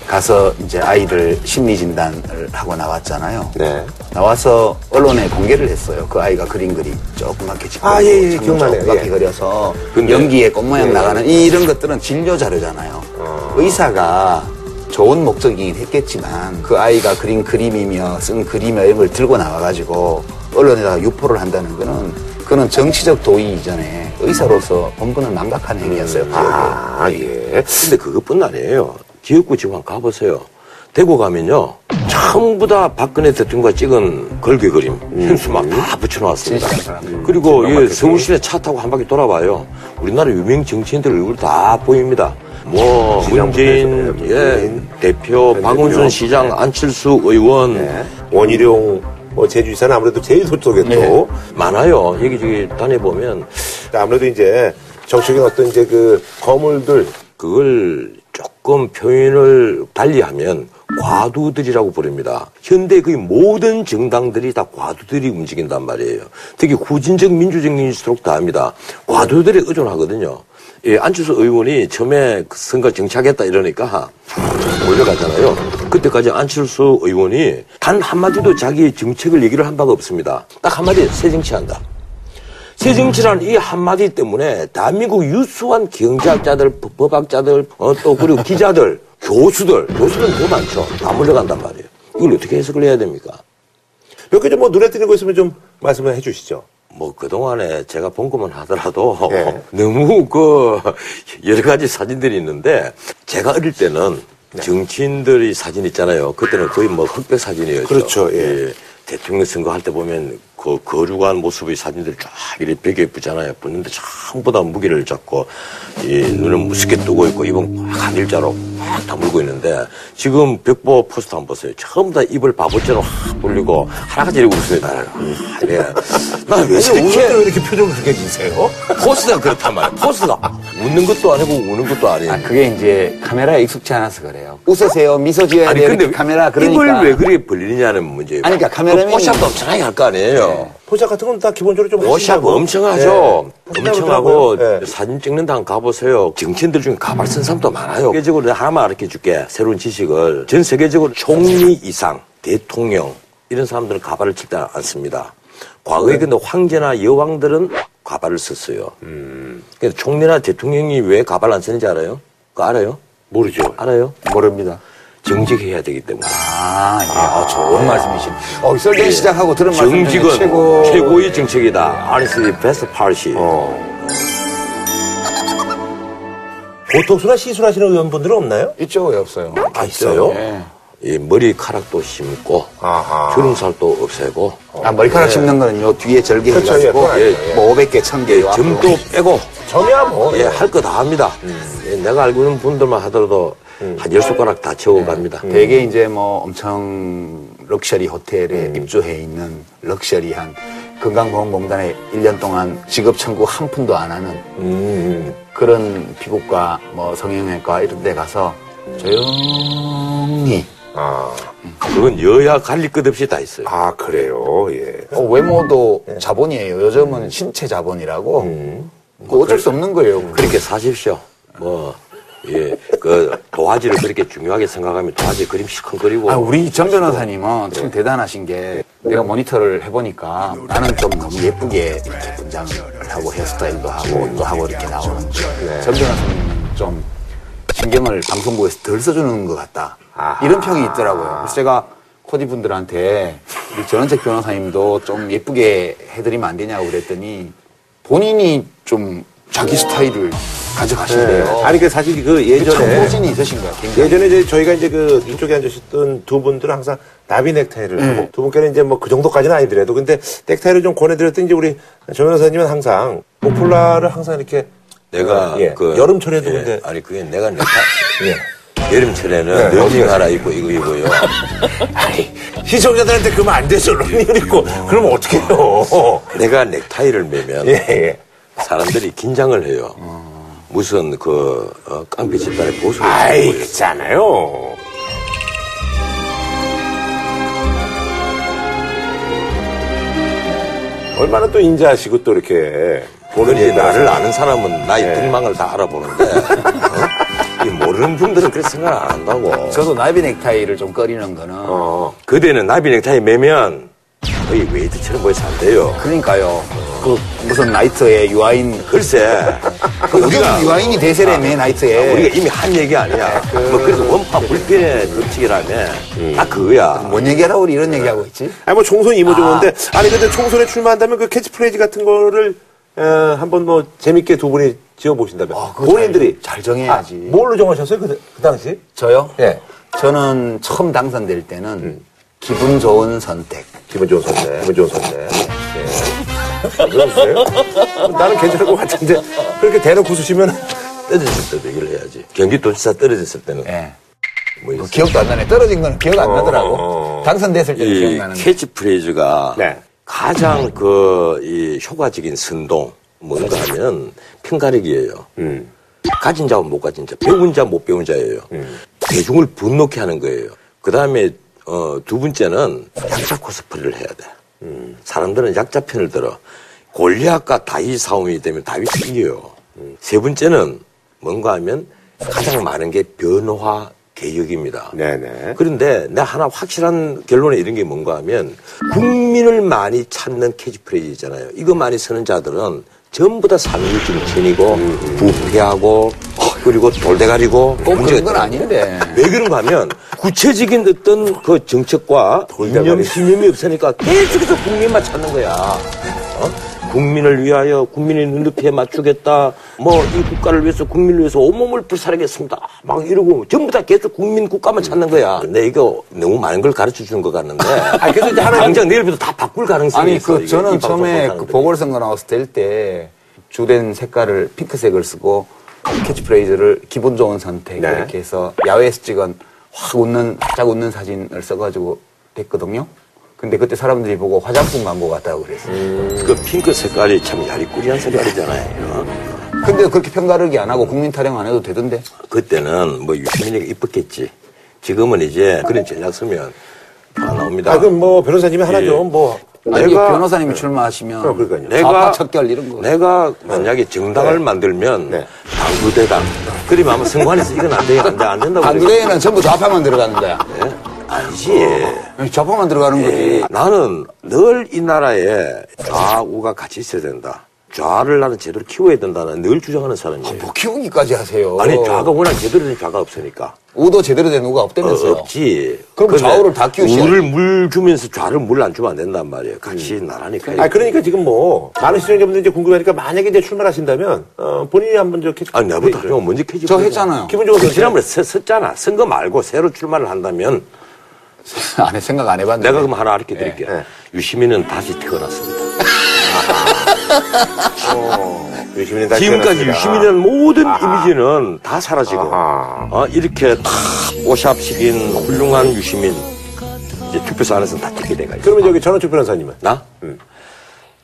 가서 이제 아이를 심리 진단을 하고 나왔잖아요. 네. 나와서 언론에 공개를 했어요. 그 아이가 그린 그림 조그맣게 짓고 아, 예, 예, 기억나네요. 조그맣게 예. 그려서 근데- 연기에 꽃모양 예. 나가는 이런 것들은 진료 자료잖아요. 어. 의사가 좋은 목적이긴 했겠지만 그 아이가 그린 그림이며 쓴걸 들고 나와가지고 언론에다가 유포를 한다는 거는 그는 정치적 도의 이전에 의사로서 본분을 망각한 행위였어요. 아, 예. 근데 그것뿐 아니에요. 지역구 지방 가보세요. 대구 가면요. 전부 다 박근혜 대통령과 찍은 걸개 그림, 현수막 다 붙여놓았습니다. 진실한 사람들. 그리고 예, 서울시내 차 타고 한 바퀴 돌아봐요. 우리나라 유명 정치인들 얼굴 다 보입니다. 뭐 문재인 네, 예, 대표, 전 박원순. 시장, 안철수 의원 네. 원희룡 뭐 제주지사는 아무래도 제일 저쪽에 또 많아요. 여기저기 다녀보면 아무래도 이제 정치적인 어떤 이제 그 거물들 그걸 조금 표현을 달리하면 과두들이라고 부릅니다. 현대 거의 모든 정당들이 다 과두들이 움직인단 말이에요. 특히 후진적 민주정일수록 다합니다. 과두들에 의존하거든요. 예, 안철수 의원이 처음에 그 선거 정치하겠다 이러니까 몰려가잖아요. 그때까지 안철수 의원이 단 한마디도 자기 정책을 얘기를 한 바가 없습니다. 딱 한마디, 새 정치한다. 새 정치란 이 한마디 때문에 대한민국 유수한 경제학자들, 법- 법학자들, 어, 또 그리고 기자들, 교수들, 교수들은 더 많죠. 다 몰려간단 말이에요. 이걸 어떻게 해석을 해야 됩니까? 몇 개 좀 뭐 눈에 띄는 거 있으면 좀 말씀을 해 주시죠. 뭐 그동안에 제가 본 것만 하더라도 예. 너무 그 여러 가지 사진들이 있는데 제가 어릴 때는 정치인들이 사진 있잖아요. 그때는 거의 뭐 흑백 사진이었죠. 그렇죠, 예. 대통령 선거할 때 보면 그 거룩한 모습의 사진들이 쫙 이렇게 벽에 붙잖아요. 붙는데 전부 다 무기를 잡고 이 눈을 무섭게 뜨고 있고 입은 한 일자로 막 다물고 있는데 지금 벽보 포스터 한번 보세요. 전부 다 입을 바보처럼 확 벌리고 하나같이 이러고 웃습니다. 아, 예. 나 왜 이렇게 왜 이렇게 표정을 그렇게 지세요? 포스가 그렇단 말이야. 포스가 웃는 것도 아니고 우는 것도 아니에요. 아, 그게 이제 카메라에 익숙치 않아서 그래요. 웃으세요, 미소 지어야 아니 돼요. 근데 이렇게 카메라 그러니까. 입을 왜 그렇게 벌리냐는 문제예요. 아니, 그러니까 카메라맨이- 포샵도 엄청나게 할 거 아니에요. 포샵 같은 건 다 기본적으로 좀 포샵 하신다고. 엄청 하죠. 예. 엄청 하고 하더라고요. 예. 사진 찍는 데 한번 가보세요. 정치인들 중에 가발 쓴 사람도 많아요. 세계적으로 내가 하나만 가르쳐 줄게. 새로운 지식을. 전 세계적으로 총리 이상, 대통령 이런 사람들은 가발을 칠때 않습니다. 과거에 네. 근데 황제나 여왕들은 가발을 썼어요. 음. 근데 총리나 대통령이 왜 가발 안 쓰는지 알아요? 그거 알아요? 모르죠. 알아요? 모릅니다. 정직해야 되기 때문에. 아, 예. 아, 좋은 말씀이신. 어, 썰전 시작하고 들은 말씀 중에 정직은 최고. 최고의 정책이다. Honestly, best policy. 어. 보톡스나 시술하시는 의원분들은 없나요? 있죠, 왜 없어요? 아, 있어요? 예. 이 머리카락도 심고, 아하. 주름살도 없애고, 아, 머리카락 심는 거는 요 뒤에 절개 그렇죠, 해가지고, 예, 예, 예. 뭐 500개, 1000개. 예, 점도 빼고, 점이야 뭐. 예, 할거 다 합니다. 예, 내가 알고 있는 분들만 하더라도 한열 손가락 다 채워갑니다. 되게 이제 뭐 엄청 럭셔리 호텔에 입주해 있는 럭셔리한 건강보험공단에 1년 동안 직업 청구 한 푼도 안 하는 음. 그런 피부과 뭐 성형외과 이런 데 가서 조용히 아. 그건 여야 갈릴 것 없이 다 있어요. 아, 그래요. 예. 어, 외모도 자본이에요. 요즘은 신체 자본이라고 음. 그거 어쩔 수 없는 거예요. 그렇게 사십시오. 뭐, 예, 그 도화지를 그렇게 중요하게 생각하면 도화지 그림 시큰거리고. 아, 우리 전 변호사님은 참 대단하신 게 내가 모니터를 해보니까 나는 좀 너무 예쁘게 이렇게 분장을 하고 헤어스타일도 하고 옷도 하고 이렇게 나오는데 전 변호사님은 좀 신경을 방송국에서 덜 써주는 것 같다. 아하. 이런 평이 있더라고요. 그래서 제가 코디 분들한테 우리 전원책 변호사님도 좀 예쁘게 해드리면 안 되냐고 그랬더니 본인이 좀 자기 스타일을 가져가신대요. 네. 아니 그 사실 그그 예전에 청소진이 있으신 거야. 굉장히. 예전에 이제 저희가 이제 그 이쪽에 앉으셨던 두 분들은 항상 나비 넥타이를 하고 두 분께는 이제 뭐 그 정도까지는 아니더라도 근데 넥타이를 좀 권해드렸더니 이제 우리 정 변호사님은 항상 목폴라를 항상 이렇게 내가 예, 그 여름철에도 예, 근데 아니 그게 내가 넥타 예. 여름철에는 네, 러닝 하나 입고 이거 입어요. 시청자들한테 그러면 안 되죠 러닝을 입고 그러면 어떻게 해요 내가 넥타이를 매면 예, 예. 사람들이 긴장을 해요. 무슨 그 어, 깡패 집단의 보스를 아이 하고 그렇잖아요 얼마나 또 인자하시고 또 이렇게 보는 그런데 얘기 나를 아는 사람은 나의 예. 등망을 다 알아보는데 어? 이 모르는 분들은 그렇게 생각 안 한다고. 저도 나비 넥타이를 좀 꺼리는 거는 어. 그대는 나비 넥타이 매면 거의 웨이트처럼 보여서 안 돼요. 그러니까요. 그 무슨 나이트에 유아인 글쎄, 그 우리가 유아인이 대세라며 나이트에 우리가 이미 한 얘기 아니야. 뭐 그래서 원파 불변의 법칙이라면 다 그거야. 뭔 얘기하라고 우리 이런 얘기하고 있지? 아니 뭐 총선 이모저모인데 아니 근데 총선에 출마한다면 그 캐치프레이즈 같은 거를 어, 한번 뭐 재밌게 두 분이 지어 보신다면 아, 그거 본인들이 잘, 잘 정해야지. 아, 뭘로 정하셨어요 그, 그 당시? 저요? 예. 저는 처음 당선될 때는 기분 좋은 선택. 기분 좋은 선택, 기분 좋은 선택. 예. 그러세요? 나는 괜찮을 것 같은데 그렇게 대놓고 쓰시면 떨어졌을 때 얘기를 해야지. 경기도지사 떨어졌을 때는 예. 뭐 그? 기억도 안 나네. 떨어진 거는 기억 안 어, 나더라고. 어. 당선됐을 때는 이 기억나는데. 캐치프레이즈가 네. 가장 그, 이 효과적인 선동, 뭔가 하면 편가르기예요 음. 가진 자와 못 가진 자, 배운 자, 못 배운 자예요. 대중을 분노케 하는 거예요. 그 다음에, 어, 두 번째는 약자 코스프레를 해야 돼. 사람들은 약자 편을 들어. 골리앗과 다윗 싸움이 되면 다윗이 이겨요. 세 번째는 뭔가 하면 가장 많은 게 변화 개혁입니다. 네네. 그런데 내가 하나 확실한 결론에 이른 게 뭔가 하면 국민을 많이 찾는 캐치프레이즈잖아요. 이거 많이 쓰는 자들은 전부 다 상류 정치인이고 부패하고 그리고 돌대가리고 꼭 그런 건 아닌데. 왜 그런가 하면 구체적인 어떤 그 정책과 이념, 신념이 없으니까 계속해서 국민만 찾는 거야. 어? 국민을 위하여 국민의 눈높이에 맞추겠다. 뭐 이 국가를 위해서 국민을 위해서 온몸을 불사르겠습니다. 막 이러고 전부 다 계속 국민 국가만 찾는 거야. 근데 이거 너무 많은 걸 가르쳐 주는 것 같는데. 아 그래서 이제 하나 당장 내일부터 다 바꿀 가능성이 아니, 있어. 그, 이게 이 저는 처음에 그. 보궐선거 나왔을 때 주된 색깔을 핑크색을 쓰고 캐치프레이즈를 기분 좋은 선택 네. 이렇게 해서 야외에서 찍은 확 웃는, 바짝 웃는 사진을 써가지고 됐거든요. 근데 그때 사람들이 보고 화장품 광고 같다고 그랬어요. 그 핑크 색깔이 참 야리꾸리한 색깔이잖아요. 어? 근데 그렇게 편가르기 안 하고 국민 타령 안 해도 되던데. 그때는 뭐 유시민이가 이뻤겠지. 지금은 이제 그런 전략 쓰면 다 나옵니다. 아 그럼 뭐 변호사님이 하나 예. 좀 뭐. 내가- 변호사님이 출마하시면 어, 그러니까요. 내가 척결 이런 거. 내가 만약에 정당을 만들면 네. 당구대당. 그러면 아마 선관에서 이건 안 돼, 안 돼, 안 된다고. 반구대에는 전부 좌파만 들어가는 거야. 그랬- 아니지. 좌파만 들어가는 거지. 에이, 나는 늘 이 나라에 좌우가 같이 있어야 된다. 좌를 나는 제대로 키워야 된다는 늘 주장하는 사람이에요. 뭐 키우기까지 하세요. 아니 좌가 워낙 제대로 된 좌가 없으니까. 우도 제대로 된 우가 어, 없다면서요. 없지. 그럼 좌우를 다 키우셔야지. 우를 물 주면서 좌를 물 안 주면 안 된단 말이에요. 같이 나라니까. 아 그러니까 지금 뭐 많은 시청자분들이 이제 궁금하니까 만약에 이제 출마하신다면 어, 본인이 한번 저 캐치. 아, 내보다 형 먼저 캐지. 저 했잖아요. 기분 좋은 그. 지난번에 서- 섰잖아. 선거 말고 새로 출마를 한다면 안 해, 생각 안 해봤는데. 내가 그럼 하나 가르쳐 드릴게요. 네. 유시민은 다시 태어났습니다. 유시민이 다시 지금까지 태어났습니다. 유시민이라는 모든 이미지는 다 사라지고 아하. 어, 이렇게 다 오샵식인 훌륭한 유시민 이제 투표소 안에서는 다 찍게 돼가지고 그러면 저기 전원축 변호사님은 나?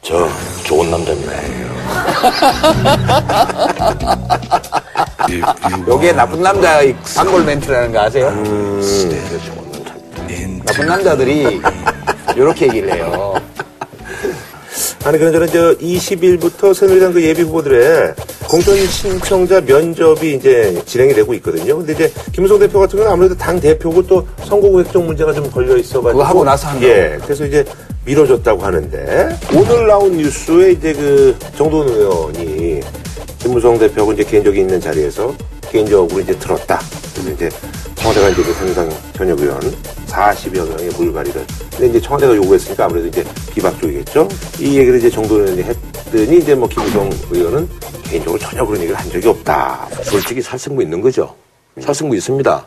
저 좋은 남자입니다. 요게 나쁜 남자 의 단골 멘트라는 거 아세요? 음. 저 좋은 남자입니다. 나쁜 남자들이 이렇게 얘기를 해요. 아니 그나저나 저 20일부터 새누리당 그 예비 후보들의 공천 신청자 면접이 이제 진행이 되고 있거든요. 근데 이제 김우성 대표 같은 경우는 아무래도 당 대표고 또 선거구 획정 문제가 좀 걸려 있어가지고 그거 하고 나서 한다고. 예, 그래서 이제 미뤄졌다고 하는데 오늘 나온 뉴스에 이제 그 정도원 의원이 김무성 대표하고 이제 개인적인 있는 자리에서 개인적으로 이제 들었다. 그래서 이제 청와대가 이제 그 새누리당 전역 의원 40여 명의 물갈이를. 근데 이제 청와대가 요구했으니까 아무래도 이제 비박 쪽이겠죠. 이 얘기를 이제 정도는 의원이 했더니 이제 뭐 김우성 의원은 개인적으로 전혀 그런 얘기를 한 적이 없다. 솔직히 살생부 있는 거죠. 살생부 있습니다.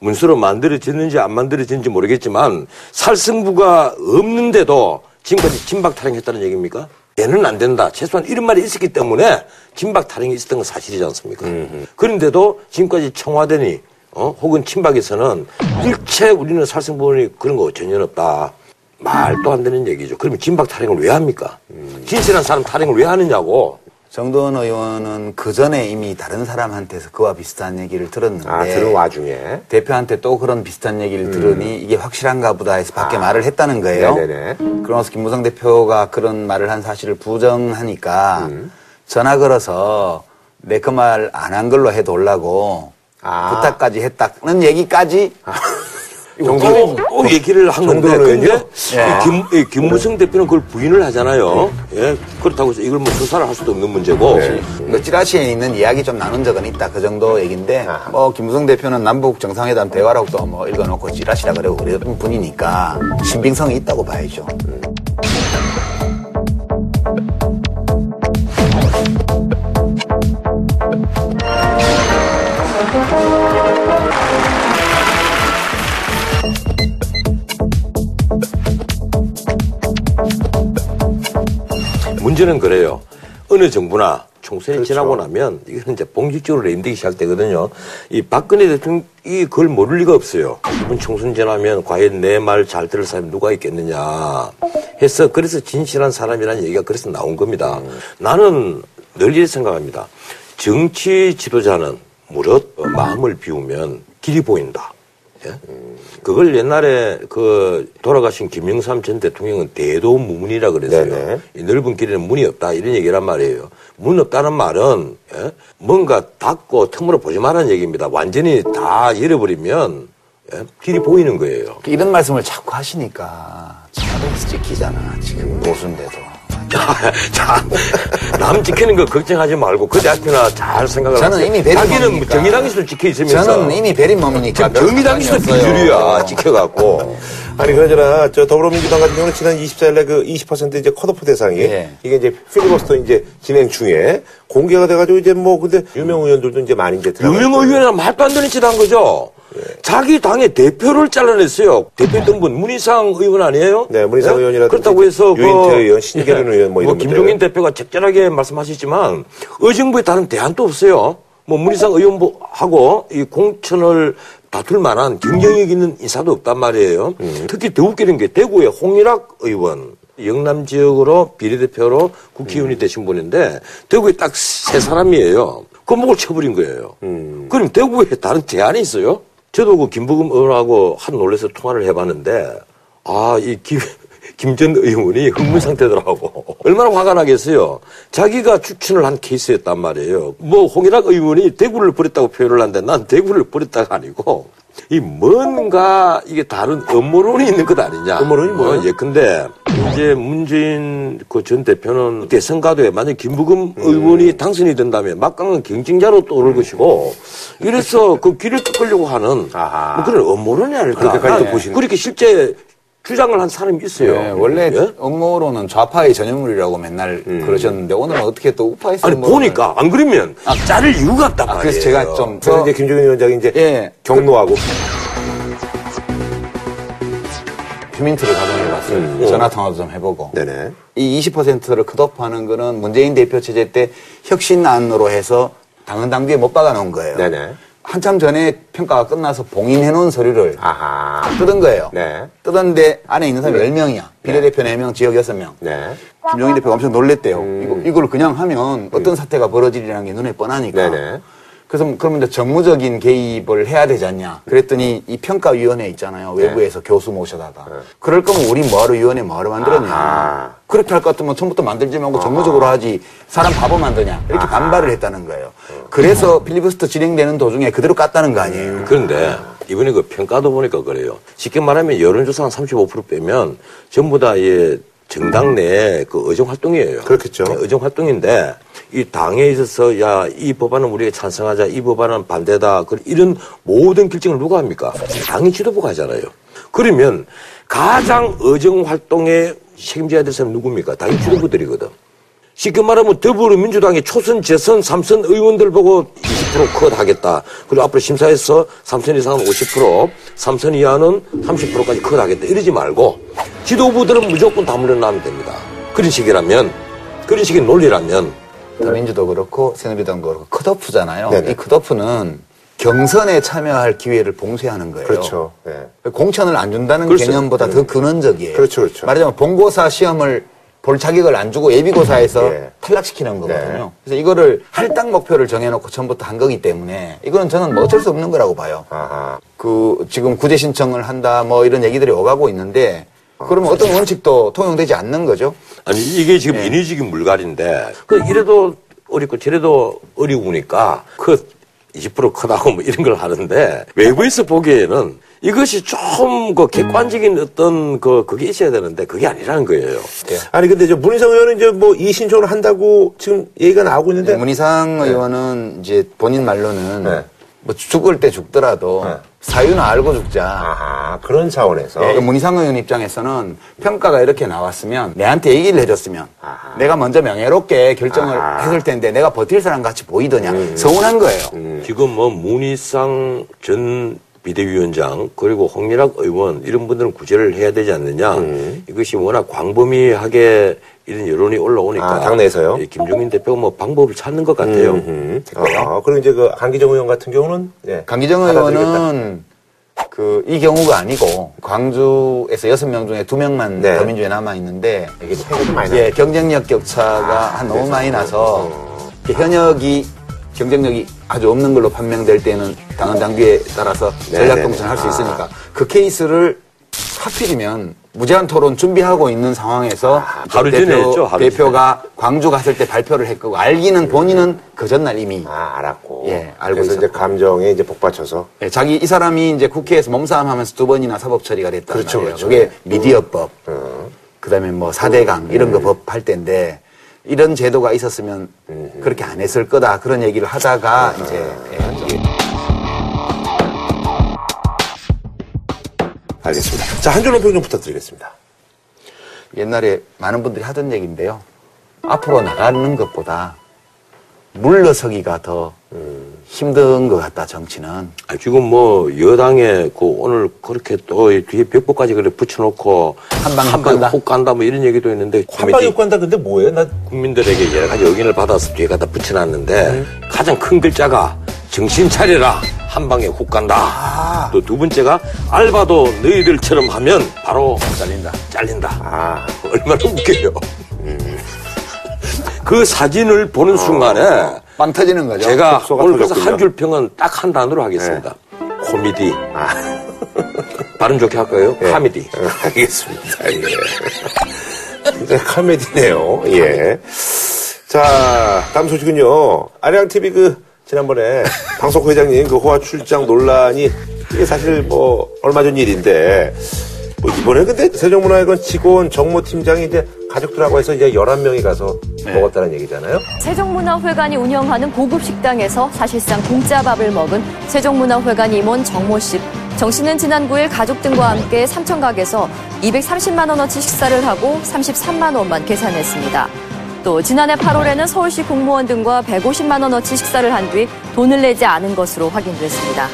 문서로 만들어졌는지 안 만들어졌는지 모르겠지만 살생부가 없는데도 지금까지 진박 타령했다는 얘기입니까? 얘는 안 된다. 최소한 이런 말이 있었기 때문에 진박 타령이 있었던 건 사실이지 않습니까? 그런데도 지금까지 청와대니 어? 혹은 친박에서는 일체 우리는 살생부원이 그런 거 전혀 없다. 말도 안 되는 얘기죠. 그러면 진박 타령을 왜 합니까? 진실한 사람 타령을 왜 하느냐고. 정도원 의원은 그 전에 이미 다른 사람한테서 그와 비슷한 얘기를 들었는데 아, 들은 와중에. 대표한테 또 그런 비슷한 얘기를 들으니 이게 확실한가 보다 해서 밖에 말을 했다는 거예요. 아. 네네네. 그러면서 김무성 대표가 그런 말을 한 사실을 부정하니까 음. 전화 걸어서 내 그 말 안 한 걸로 해놓으려고 아. 부탁까지 했다는 얘기까지 또, 또 얘기를 한 건데, 근데? 이 김, 이 김무성 대표는 그걸 부인을 하잖아요. 예. 그렇다고 해서 이걸 뭐 수사를 할 수도 없는 문제고. 뭐 찌라시에 있는 이야기 좀 나눈 적은 있다 그 정도 얘기인데 아. 뭐 김무성 대표는 남북 정상회담 대화라고 또뭐 읽어놓고 찌라시라 그러고 그랬던 분이니까 신빙성이 있다고 봐야죠. 문제는 그래요. 어느 정부나 총선이 그렇죠. 지나고 나면 이거는 이제 본격적으로 레임되기 시작되거든요. 이 박근혜 대통령이 그걸 모를 리가 없어요. 이번 총선 지나면 과연 내 말 잘 들을 사람이 누가 있겠느냐 해서 그래서 진실한 사람이라는 얘기가 그래서 나온 겁니다. 나는 늘 이렇게 생각합니다. 정치 지도자는 무릇 어, 마음을 비우면 길이 보인다. 예? 그걸 옛날에 그 돌아가신 김영삼 전 대통령은 대도무문이라 그랬어요. 네네. 이 넓은 길에는 문이 없다 이런 얘기란 말이에요. 문 없다는 말은 예? 뭔가 닫고 틈으로 보지 말라는 얘기입니다. 완전히 다 열어버리면 예? 길이 보이는 거예요. 이런 말씀을 자꾸 하시니까 차도에서 찍히잖아 지금 노수인데도. 자, 남 지키는 거 걱정하지 말고 그대 앞에나 잘 생각을 저는 하세요. 이미 베리 자기는 뭐 몸이니까. 정의당에서도 지켜 있으면서 저는 이미 베린 몸이니까 별 상관이 비주류야. 지켜갖고 아니 그러잖아 저 더불어민주당 같은 경우는 지난 24일에 그 20% 이제 컷오프 대상이 예. 이게 이제 필리버스터 이제 진행 중에 공개가 돼가지고 이제 뭐 근데 유명 의원들도 이제 많이 이제 들어가 유명. 의원이랑 말도 안 되는 짓 한 거죠. 자기 당의 대표를 잘라냈어요. 대표했던 분 문희상 의원 아니에요? 네, 문희상 의원이라든지 그렇다고 해서 유인태 의원, 신계륜 의원 뭐 이런 김종인 분들. 대표가 적절하게 말씀하셨지만 의정부에 다른 대안도 없어요. 뭐 문희상 의원하고 이 공천을 다툴 만한 경쟁력 있는 인사도 없단 말이에요. 음. 특히 더 웃기는 게 대구의 홍일학 의원. 영남 지역으로 비례대표로 국회의원이 되신 분인데 대구에 딱 세 사람이에요. 그목을 쳐버린 거예요. 음. 그럼 대구에 다른 대안이 있어요? 저도 그 김부금 의원하고 한 놀래서 통화를 해봤는데 아 이 김 김전 의원이 흥분 상태더라고. 얼마나 화가 나겠어요. 자기가 추천을 한 케이스였단 말이에요. 뭐 홍일학 의원이 대구를 버렸다고 표현을 하는데 난 대구를 버렸다가 아니고 이 뭔가 이게 다른 음모론이 있는 것 아니냐. 음모론이 뭐예요? 어, 예, 근데 이제 문재인 그 전 대표는 대선 가도에 만약 김부금 음. 의원이 당선이 된다면 막강한 경쟁자로 떠오를 것이고 이래서 그 길을 뚫으려고 하는 아하. 뭐 그런 음모론이 아닐까. 그렇게까지도 난 보시는 그렇게 실제 주장을 한 사람이 있어요. 네, 원래 예? 업무로는 좌파의 전유물이라고 맨날 그러셨는데 오늘은 어떻게 또 우파에서 아니 보니까 안 그러면 자를 이유가 없단 아, 말이에요. 그래서 제가 좀 그래서 이제 김종인 위원장이 이제 예. 경로하고 휴민트를 가동해봤어요. 전화 통화도 좀 해보고. 네네. 이 20%를 컷오프하는 거는 문재인 대표 체제 때 혁신안으로 해서 당헌 당규에 못 박아놓은 거예요. 네네. 한참 전에 평가가 끝나서 봉인해 놓은 서류를 아하. 뜯은 거예요. 네. 뜯었는데 안에 있는 사람이 10명이야. 비례대표 4명, 지역 6명. 네. 김종인 대표가 엄청 놀랬대요. 이거, 이걸 그냥 하면 어떤 사태가 벌어지리라는 게 눈에 뻔하니까. 네네. 그래서 그러면 이제 정무적인 개입을 해야 되지 않냐. 그랬더니 이 평가위원회 있잖아요. 외부에서 교수 모셔다가. 그럴 거면 우리 뭐하러 위원회 뭐하러 만들었냐. 아하. 그렇게 할 것 같으면 처음부터 만들지 말고 정무적으로 하지. 사람 바보 만드냐. 이렇게 반발을 했다는 거예요. 그래서 필리버스터 진행되는 도중에 그대로 깠다는 거 아니에요. 그런데 이번에 그 평가도 보니까 그래요. 쉽게 말하면 여론조사 한 35% 빼면 전부 다 예, 정당 내그 의정 활동이에요. 그렇겠죠. 네, 의정 활동인데 이 당에 있어서 야 이 법안은 우리가 찬성하자, 이 법안은 반대다. 그 이런 모든 결정을 누가 합니까? 당의 지도부가 하잖아요. 그러면 가장 의정 활동에 책임져야 될 사람은 누굽니까? 당의 지도부들이거든. 쉽게 말하면 더불어민주당의 초선, 재선, 삼선 의원들 보고 20%컷 하겠다. 그리고 앞으로 심사에서 3선 이상은 50%, 3선 이하는 30%까지 컷 하겠다. 이러지 말고 지도부들은 무조건 다 물러나면 됩니다. 그런 식이라면, 그런 식의 논리라면 더민주도 그렇고 새누리당도 그렇고 컷오프잖아요. 네네. 이 컷오프는 경선에 참여할 기회를 봉쇄하는 거예요. 그렇죠. 예. 공천을 안 준다는 글쎄요. 개념보다 더 근원적이에요. 그렇죠, 그렇죠. 말하자면 본고사 시험을 볼 자격을 안 주고 예비고사에서 예. 탈락시키는 거거든요. 네. 그래서 이거를 할당 목표를 정해놓고 처음부터 한 거기 때문에 이거는 저는 뭐 어쩔 수 없는 거라고 봐요. 아하. 그 지금 구제 신청을 한다 뭐 이런 얘기들이 오가고 있는데 그러면 어떤 원칙도 통용되지 않는 거죠. 아니 이게 지금 인위적인 물갈인데 그 이래도 어렵고 저래도 어려우니까 그 20% 크다고 뭐 이런 걸 하는데 외부에서 보기에는 이것이 좀 그 객관적인 어떤 그 그게 있어야 되는데 그게 아니라는 거예요. 아니 근데 저 문희상 의원은 이제 뭐 이 신청을 한다고 지금 얘기가 나오고 있는데 문희상 의원은 이제 본인 말로는 네. 뭐 죽을 때 죽더라도 네. 사유는 알고 죽자. 아하 그런 차원에서 예, 문희상 의원 입장에서는 평가가 이렇게 나왔으면 내한테 얘기를 해줬으면 아하. 내가 먼저 명예롭게 결정을 아하. 했을 텐데 내가 버틸 사람 같이 보이더냐 서운한 거예요. 지금 뭐 문희상 전 비대위원장 그리고 홍민학 의원 이런 분들은 구제를 해야 되지 않느냐 이것이 워낙 광범위하게 이런 여론이 올라오니까 아, 당내에서요? 이 김종인 대표가 뭐 방법을 찾는 것 같아요. 음. 아, 그리고 이제 그 강기정 의원 같은 경우는 예. 강기정 받아들이겠다. 의원은 그 이 경우가 아니고 광주에서 여섯 명 중에 두 명만 네. 더민주에 남아 있는데 이게 차이가 좀 많이 나. 예, 경쟁력 격차가 한 너무 많이 나서 현역이 경쟁력이 아주 없는 걸로 판명될 때는 당헌 당규에 따라서 전략 네네네. 동선 할수 아. 있으니까 그 케이스를 하필이면 무제한 토론 준비하고 있는 상황에서 하루 전에 했죠, 하루 대표가 광주 갔을 때 발표를 했고 알기는 본인은 그 전날 이미 아 알았고. 예, 알고 그래서 이제 있었고. 감정에 이제 복받쳐서 예, 자기 이 사람이 이제 국회에서 몸싸움하면서 두 번이나 사법 처리가 됐단 그렇죠, 말이에요. 그렇죠. 그게 미디어법, 어. 그다음에 뭐 사대강 이런 거 법 할 때인데 이런 제도가 있었으면 그렇게 안 했을 거다 그런 얘기를 하다가 이제 예, 알겠습니다. 자 한 줄로 평좀 부탁드리겠습니다. 옛날에 많은 분들이 하던 얘기인데요. 앞으로 나가는 것보다 물러서기가 더 힘든 것 같다 정치는. 아, 지금 뭐 여당에 그 오늘 그렇게 또이 뒤에 벽보까지 그래 붙여놓고 한 방에 한 간다? 훅 간다 뭐 이런 얘기도 있는데 한방에 간다 근데 뭐예요? 나 국민들에게 여러 가지 의견을 받아서 뒤에 갖다 붙여놨는데 가장 큰 글자가 정신 차려라 한 방에 훅 간다. 또 두 번째가 알바도 너희들처럼 하면 바로 잘린다. 잘린다. 아. 얼마나 웃겨요. 그 사진을 보는 순간에 빵 터지는 거죠. 제가 오늘 그래서. 한 줄 평은 딱 한 단어로 하겠습니다. 코미디. 발음 좋게 할까요? 예. 카미디. 어, 알겠습니다. 예. 진짜 카메디네요. 예. 자, 다음 소식은요. 아리랑TV 그, 지난번에 방송 회장님 그 호화 출장 논란이 이게 사실 뭐 얼마 전 일인데 뭐 이번에 근데 세종문화회관 직원 정모 팀장이 이제 가족들하고 해서 이제 11명이 가서 먹었다는 얘기잖아요. 세종문화회관이 운영하는 고급 식당에서 사실상 공짜 밥을 먹은 세종문화회관 임원 정모 씨. 정 씨는 지난 9일 가족 등과 함께 삼청각에서 230만 원어치 식사를 하고 33만 원만 계산했습니다. 또 지난해 8월에는 서울시 공무원 등과 150만 원어치 식사를 한 뒤 돈을 내지 않은 것으로 확인됐습니다.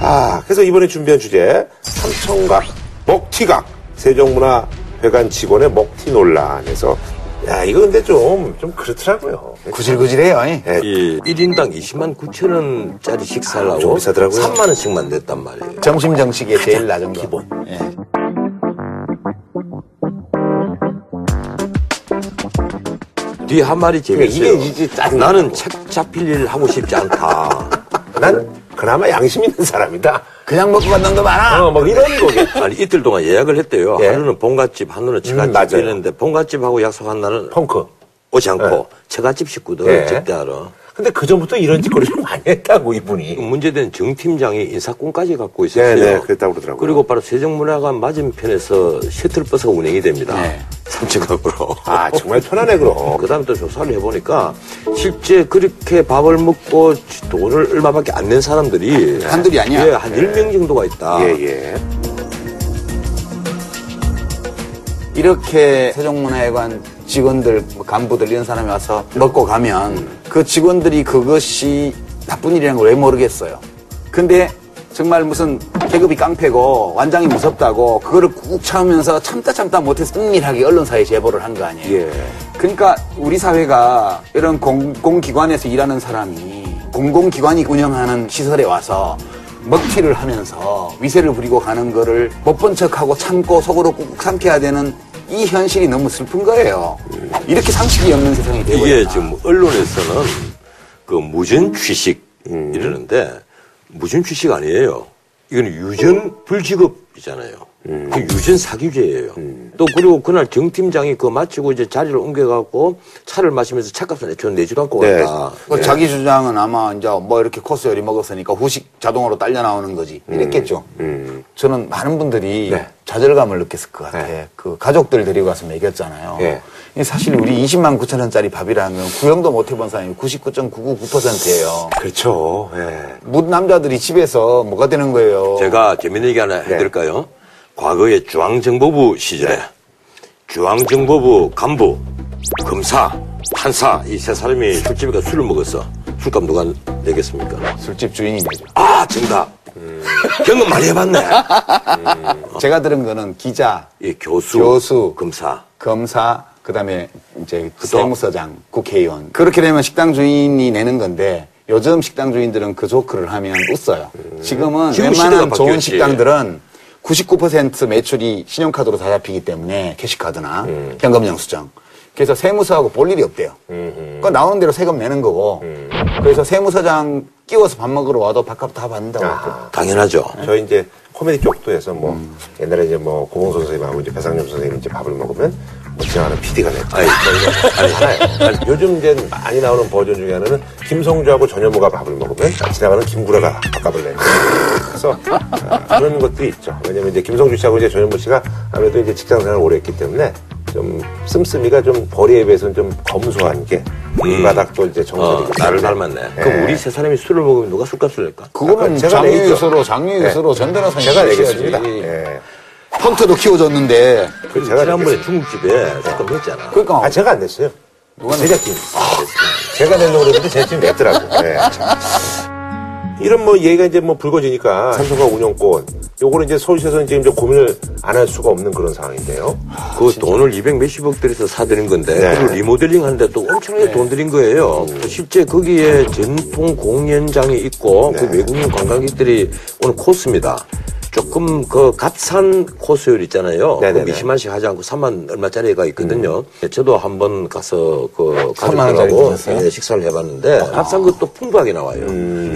아, 그래서 이번에 준비한 주제 삼청각 먹튀각 세종문화 회관 직원의 먹튀 논란에서 야 이거 근데 좀 좀 그렇더라고요. 구질구질해요. 이. 예, 이 1인당 20만 9천 원짜리 식사를 아, 하고 좀 비싸더라고요. 3만 원씩만 냈단 말이에요. 점심 정식의 제일 낮은 거. 기본. 예. 뒤에 한 말이 재밌어요. 그러니까 이게 이제 짜증나. 나는 책 잡힐 일 하고 싶지 않다. 난 그나마 양심 있는 사람이다. 그냥 먹고 간 놈도 많아. 어, 뭐 이런 거게. 아니 이틀 동안 예약을 했대요. 예. 하루는 본갓집, 하루는 처갓집 맞아요. 이랬는데 본갓집하고 약속한 날은 펑크. 오지 않고 예. 처갓집 식구들 예. 접대하러. 근데 그 전부터 이런 짓거리를 많이 했다고 이분이. 문제된 정 팀장이 인사권까지 갖고 있었어요. 네네 그랬다고 그러더라고요. 그리고 바로 세종문화관 맞은편에서 셔틀버스가 운행이 됩니다. 네. 삼층각으로. 아 정말 편하네 그럼. 그 다음에 또 조사를 해보니까 실제 그렇게 밥을 먹고 돈을 얼마밖에 안 낸 사람들이 한둘이 아니야. 예, 한 1명 정도가 있다. 예 예. 이렇게 세종문화회관 직원들, 뭐 간부들 이런 사람이 와서 먹고 가면 그 직원들이 그것이 나쁜 일이라는 걸 왜 모르겠어요. 근데 정말 무슨 계급이 깡패고 완장이 무섭다고 그거를 꾹 참으면서 참다 참다 못해서 은밀하게 언론사에 제보를 한 거 아니에요. 예. 그러니까 우리 사회가 이런 공공기관에서 일하는 사람이 공공기관이 운영하는 시설에 와서 먹튀를 하면서 위세를 부리고 가는 거를 못 본 척하고 참고 속으로 꾹꾹 삼켜야 되는 이 현실이 너무 슬픈 거예요. 이렇게 상식이 없는 세상이 되고 이게. 지금 언론에서는 그 무전 취식 이러는데 무전 취식 아니에요. 이건 유전 불지급이잖아요. 그 유전 사기죄예요. 또 그리고 그날 정 팀장이 그거 마치고 이제 자리를 옮겨갖고 차를 마시면서 차값을 내줘 내지도 않고 네. 갔다. 그 자기 주장은 아마 이제 뭐 이렇게 코스 요리 먹었으니까 후식 자동으로 딸려 나오는 거지. 이랬겠죠. 저는 많은 분들이 네. 좌절감을 느꼈을 것 같아. 네. 그 가족들 데리고 가서 먹였잖아요. 예. 이게 사실 우리 20만 9천 원짜리 밥이라면 구형도 못 해본 사람이 99.999%예요. 그렇죠. 예. 묻 남자들이 집에서 뭐가 되는 거예요. 제가 재밌는 얘기 하나 해드릴까요? 과거에 중앙정보부 시절에 중앙정보부 간부, 검사, 판사 이 세 사람이 술집에 가 술을 먹었어. 술값 누가 내겠습니까? 술집 주인이 내죠. 아 정답. 경험 많이 해봤네. 제가 들은 거는 기자, 이 교수, 교수. 검사. 검사, 그다음에 이제 그죠? 세무서장, 국회의원. 그렇게 되면 식당 주인이 내는 건데 요즘 식당 주인들은 그 조크를 하면 웃어요. 지금은 지금 웬만한 좋은. 식당들은 99% 매출이 신용카드로 다 잡히기 때문에 캐시카드나 음. 현금 영수증. 그래서 세무서하고 볼 일이 없대요. 그러니까 나오는 대로 세금 내는 거고. 음. 그래서 세무서장 끼워서 밥 먹으러 와도 밥값 다 받는다고. 아. 당연하죠. 저희 이제 코미디 쪽도 해서 뭐 옛날에 이제 뭐 고봉선 선생님하고 이제 배상엽 선생님이 이제 밥을 먹으면 뭐 지나가는 PD가 냈다. 아니, 아니, 아니, 요즘 이제 많이 나오는 버전 중에 하나는 김성주하고 전현무가 밥을 먹으면 지나가는 김구라가 밥값을 낸다. 그래서 아, 그런 것들이 있죠. 왜냐면 이제 김성주 씨하고 이제 전현무 씨가 아무래도 이제 직장 생활을 오래 했기 때문에 좀 씀씀이가 좀 벌이에 비해서는 좀 검소한 게 밑바닥도 이제 어, 정서되기 나를. 닮았네. 예. 그럼 우리 세 사람이 술을 먹으면 누가 술값을 낼까? 그거는 제가. 장유유서로, 장유유서로 전 변호사님 제가 내셔야지. 내겠습니다. 예. 펑트도 키워줬는데. 그 제가 지난번에. 중국집에 술값 냈잖아. 그러니까 아, 제가 안 냈어요. 누가 제작진. 제가 내려고 그랬는데 제작진이 냈더라고. 네. 이런 뭐 얘기가 이제 뭐 불거지니까 삼성과 운영권 요거는 이제 서울시에서는 지금 이제 고민을 안 할 수가 없는 그런 상황인데요. 그 돈을 200 몇십억 들여서 사드린 건데 네. 그걸 리모델링 하는데 또 엄청나게 돈 들인 거예요. 실제 거기에 전통 공연장이 있고 그 네. 외국인 관광객들이 오는 코스입니다. 조금 그 값싼 코스율 있잖아요. 그 네네네. 미시만씩 하지 않고 3만 얼마짜리가 있거든요. 저도 한번 가서 그 3만 원짜리 가족들하고 드셨어요? 예, 식사를 해봤는데 값싼 것도 풍부하게 나와요.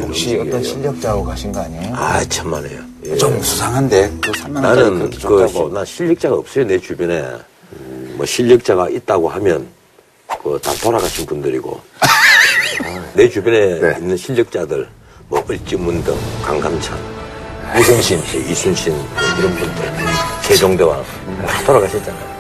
혹시 어떤 실력자하고 가신 거 아니에요? 아 천만에요. 예. 좀 수상한데 그 3만 원짜리 나는 그렇게 그. 뭐, 나 실력자가 없어요, 내 주변에. 음, 뭐, 실력자가 있다고 하면, 그, 다 돌아가신 분들이고. 내 주변에 네. 있는 실력자들, 뭐, 을지문 등, 강감찬, 이순신, 이순신, 뭐 이런 분들, 세종대왕, 다 돌아가셨잖아요.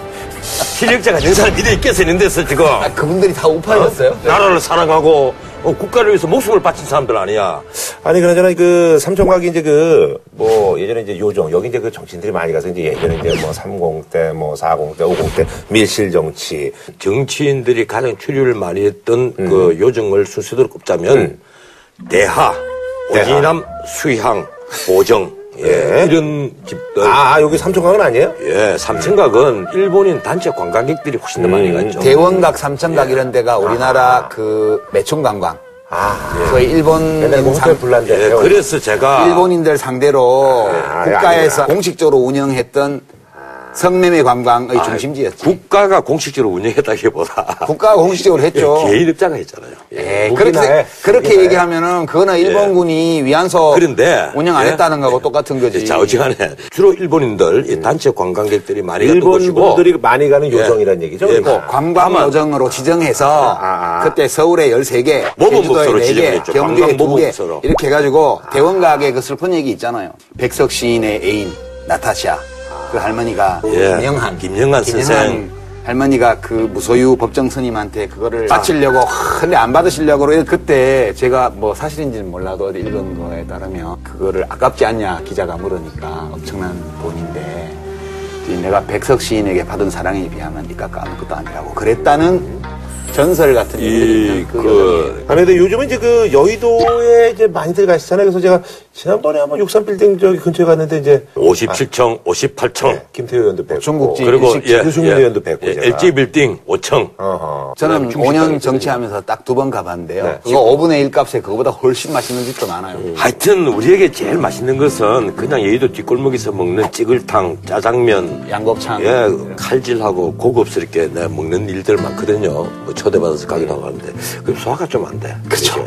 실력자가 정사를 믿어 있겠어, 있는 데서 지금. 아, 그분들이 다 우파였어요? 나라를 사랑하고, 어, 국가를 위해서 목숨을 바친 사람들 아니야. 아니 그나저나 그 삼청각이 이제 그 뭐 예전에 이제 요정 여기 이제 그 정치인들이 많이 가서 이제 예전에 이제 뭐 30대 뭐 40대 50대 밀실 정치 정치인들이 가장 출혈을 많이 했던 음. 그 요정을 순서대로 꼽자면 대하, 대하. 오지남, 수향, 보정 예, 네. 이런 집들 아, 아, 여기 삼청각은 아니에요? 예, 삼천각은 일본인 단체 관광객들이 훨씬 더 많이 음. 갔죠. 대원각, 삼천각 이런 데가 우리나라 그 매춘 관광. 아, 거의 일본 옛날 뭐 호텔 상- 불난 데 예, 그래서 제가 일본인들 상대로 아, 국가에서. 공식적으로 운영했던 성매매 관광의 중심지였지. 국가가 공식적으로 운영했다기보다 국가가 공식적으로 했죠. 예, 개인 업자가 했잖아요. 예. 예, 그렇게, 무기나에, 그렇게. 얘기하면은 그거는 일본군이 위안소 그런데 운영 안 예. 했다는 거하고 똑같은 거지. 자, 어찌간에 주로 일본인들 이 단체 관광객들이 많이 갔던 일본 곳이고 분들이 많이 가는 요정이라는 얘기죠. 예. 뭐 관광 다만 요정으로 지정해서 아, 아. 그때 서울에 13개, 모범 제주도에 부서로 4개, 지정했죠. 경주에 관광 모범 2개 부서로. 이렇게 해 가지고 대원 가게 그 슬픈 얘기 있잖아요. 백석 시인의 애인 나타샤 그 할머니가 예, 김영한 김영한 선생. 할머니가 그 무소유 법정 스님한테 그거를 바치려고 근데 안 받으시려고 그래서 그때 제가 뭐 사실인지는 몰라도 읽은 거에 따르면 그거를 아깝지 않냐 기자가 물으니까 엄청난 돈인데 이 내가 백석 시인에게 받은 사랑에 비하면 이 깎아 아무것도 아니라고 그랬다는 전설 같은 이, 얘기를 그, 그, 아니, 근데 요즘은 이제 그 여의도에 이제 많이들 가시잖아요. 그래서 제가 지난번에 한번 63빌딩 저기 근처에 갔는데 이제 57층, 58층. 네, 김태호 의원도 뵙고 그리고 예, 유승민 의원도 뵙고 제가. LG 빌딩 5층. 어허. 저는 중식당이 5년 있거든요. 정치하면서 딱 두 번 가봤는데요. 네. 그거 5분의 1 값에 그거보다 훨씬 맛있는 집도 많아요. 하여튼 우리에게 제일 맛있는 것은 그냥 여의도 뒷골목에서 먹는 찌글탕, 짜장면, 양곱창. 예, 칼질하고 고급스럽게 내 먹는 일들 많거든요. 뭐 초대받아서 가기도 하고 하는데 그 소화가 좀 안 돼. 그렇죠.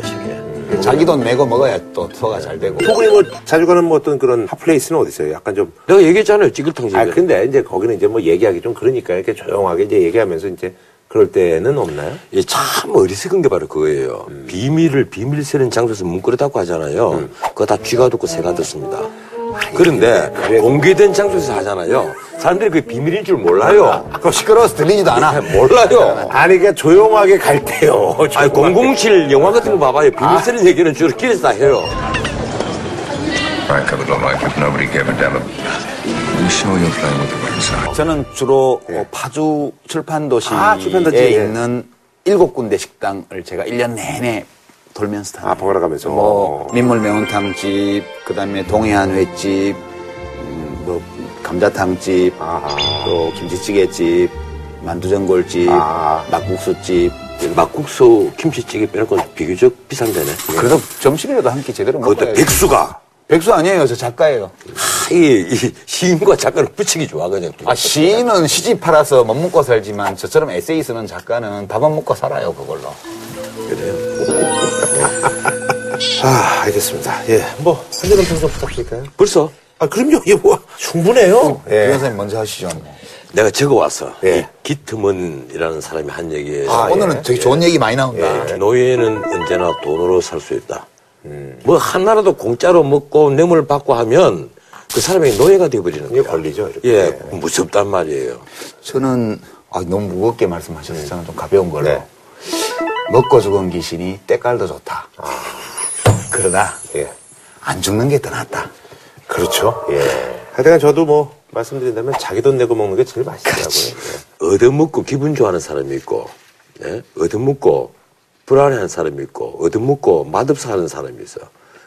자기 돈 내고 먹어야 또 소화가 잘 되고. 두 분이 뭐 자주 가는 뭐 어떤 그런 핫플레이스는 어디 있어요? 약간 좀. 내가 얘기했잖아요. 찌글탕. 아, 근데 이제 거기는 이제 뭐 얘기하기 좀 그러니까 이렇게 조용하게 이제 얘기하면서 이제 그럴 때는 없나요? 예, 참 어리석은 게 바로 그거예요. 비밀을 비밀스러운 장소에서 닫고 하잖아요. 그거 다 쥐가 듣고 새가 듣습니다. 그런데 공개된 장소에서 하잖아요. 사람들이 그게 비밀인 줄 몰라요. 그거 시끄러워서 들리지도 않아. 몰라요. 아니, 그러니까 조용하게 갈 때요. 아니, 007 영화 같은 거 봐봐요. 비밀스러운 얘기는 주로 길에서 다 해요. 저는 주로 어, 파주 출판도시에 아, 출판도시, 예. 있는 일곱 군데 식당을 제가 1년 내내 돌면서 다녀요. 아, 번갈아 가면서. 뭐 민물 매운탕 집, 그다음에 동해안 횟집, 음, 뭐 감자탕 집, 아하. 또 김치찌개 집, 만두전골 집, 아. 막국수 집. 막국수, 김치찌개 빼는 건 비교적 비싼 데네. 그래도 점심이라도 한끼 제대로 그것도 먹어야 백수가. 백수 아니에요, 저 작가예요. 하, 이, 이 시인과 작가를 붙이기 좋아, 그냥. 아, 시인은 시집 팔아서 못 먹고 살지만 저처럼 에세이 쓰는 작가는 밥은 먹고 살아요, 그걸로. 아, 알겠습니다. 예. 뭐, 한 잔은 평좀 부탁드릴까요? 벌써 아, 그럼요. 이게 뭐, 충분해요. 예. 예. 변호사님 먼저 하시죠. 내가 적어왔어. 예. 이 기트먼이라는 사람이 한 얘기에 아, 오늘은 되게 좋은 얘기 많이 나온다. 노예는 언제나 돈으로 살 수 있다. 뭐 하나라도 공짜로 먹고 뇌물 받고 하면 그 사람이 노예가 되어버리는 거야. 걸리죠, 이렇게. 예, 무섭단 말이에요. 저는 아, 너무 무겁게 말씀하셔서 저는 좀 가벼운 걸로. 네. 먹고 죽은 귀신이 때깔도 좋다. 그러나 예. 안 죽는 게 더 낫다. 그렇죠. 예. 하여튼 저도 뭐, 말씀드린다면 자기 돈 내고 먹는 게 제일 맛있더라고요. 예. 얻어먹고 기분 좋아하는 사람이 있고, 예? 얻어먹고 불안해하는 사람이 있고, 얻어먹고 맛없어 하는 사람이 있어.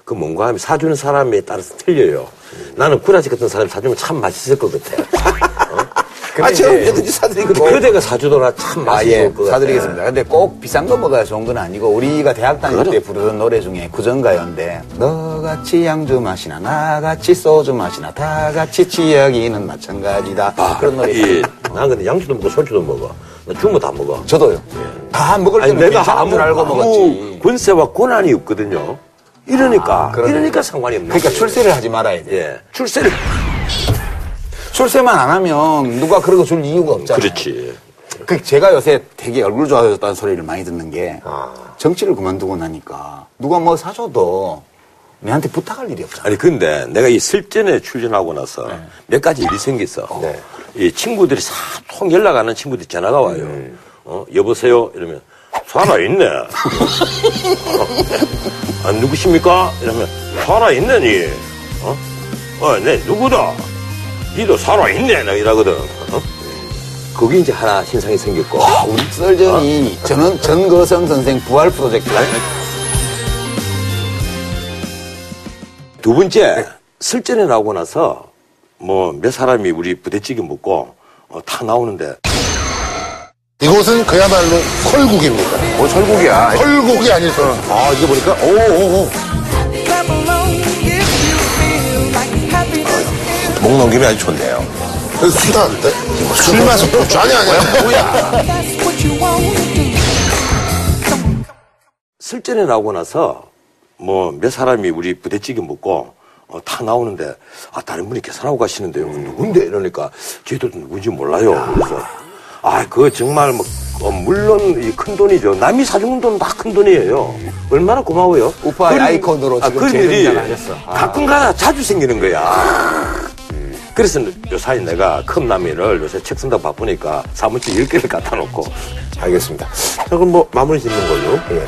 그 뭔가 하면 사주는 사람에 따라서 틀려요. 나는 구라지 같은 사람이 사주면 참 맛있을 것 같아. 아, 제가 언제든지 사드리고. 그대가 사주더라 참 아, 맛있을 예. 사드리겠습니다. 근데 꼭 비싼 거 먹어야 좋은 건 아니고, 우리가 대학 다닐 그거는- 때 부르던 노래 중에 구전가요인데, 너같이 양주 맛이나, 나같이 소주 맛이나, 다 같이 취하기는 마찬가지다. 아, 그런 노래. 이, 난 근데 양주도 먹고 소주도 먹어. 나 죽으면 다 먹어. 저도요. 다 먹을 아니, 때는 내가 괜찮은 아무, 줄 알고 먹었지. 권세와 권한이 없거든요. 이러니까, 그러네. 이러니까 상관이 없는 그러니까. 출세를 하지 말아야 돼. 예. 출세를. 출세만 안 하면 누가 그러고 줄 이유가 없잖아요. 그렇지. 그 제가 요새 되게 얼굴 좋아졌다는 소리를 많이 듣는 게 아. 정치를 그만두고 나니까 누가 뭐 사줘도 내한테 부탁할 일이 없잖아. 아니 근데 내가 이 슬전에 출전하고 나서 몇 가지 일이 생겼어. 네. 이 친구들이 통 연락하는 친구들이 전화가 와요. 어, 여보세요 이러면 살아 있네. 어? 아, 누구십니까? 이러면 살아 있네 니. 어? 어, 네 누구다. 니도 살아 있네 나 이러거든. 어? 거기 이제 하나 신상이 생겼고. 아, 우리 썰전이 저는 전거성 선생 부활 프로젝트. 두 번째 슬전에 나오고 나서 뭐 몇 사람이 우리 부대찌개 먹고 어, 다 나오는데 이곳은 그야말로 설국입니다. 뭐, 철국이야. 설국이 아니서 아, 이게 보니까, 오, 오, 오. 목 넘김이 아주 좋네요. 술도 안 돼? 술 마셔. 고추 아니, 아니, 아니. 뭐야. 설전에 나오고 나서 뭐 몇 사람이 우리 부대찌개 먹고 어, 다 나오는데 아 다른 분이 계산하고 가시는데요 누군데 이러니까 저희도 누군지 몰라요 그래서 아 그거 정말 뭐 어, 물론 이 큰 돈이죠 남이 사주는 돈은 다 큰 돈이에요 얼마나 고마워요 그런- 아이콘으로 아, 지금 그런 일이. 아. 가끔가다 자주 생기는 거야 그래서 요사이 내가 컵라면을 요새 책 쓴다 바쁘니까 사무실 10개를 갖다 놓고 알겠습니다. 자, 그럼 뭐 마무리 짓는 걸로. 예.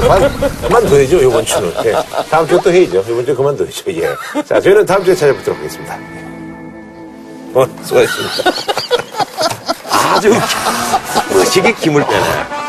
그만, 그만둬야죠, 이번 주는. 예. 다음 주에 또 해야죠. 이번 주에 그만둬야죠. 예. 자, 저희는 다음 주에 찾아뵙도록 하겠습니다. 어, 수고하셨습니다. 아주 멋지게 김을 빼네.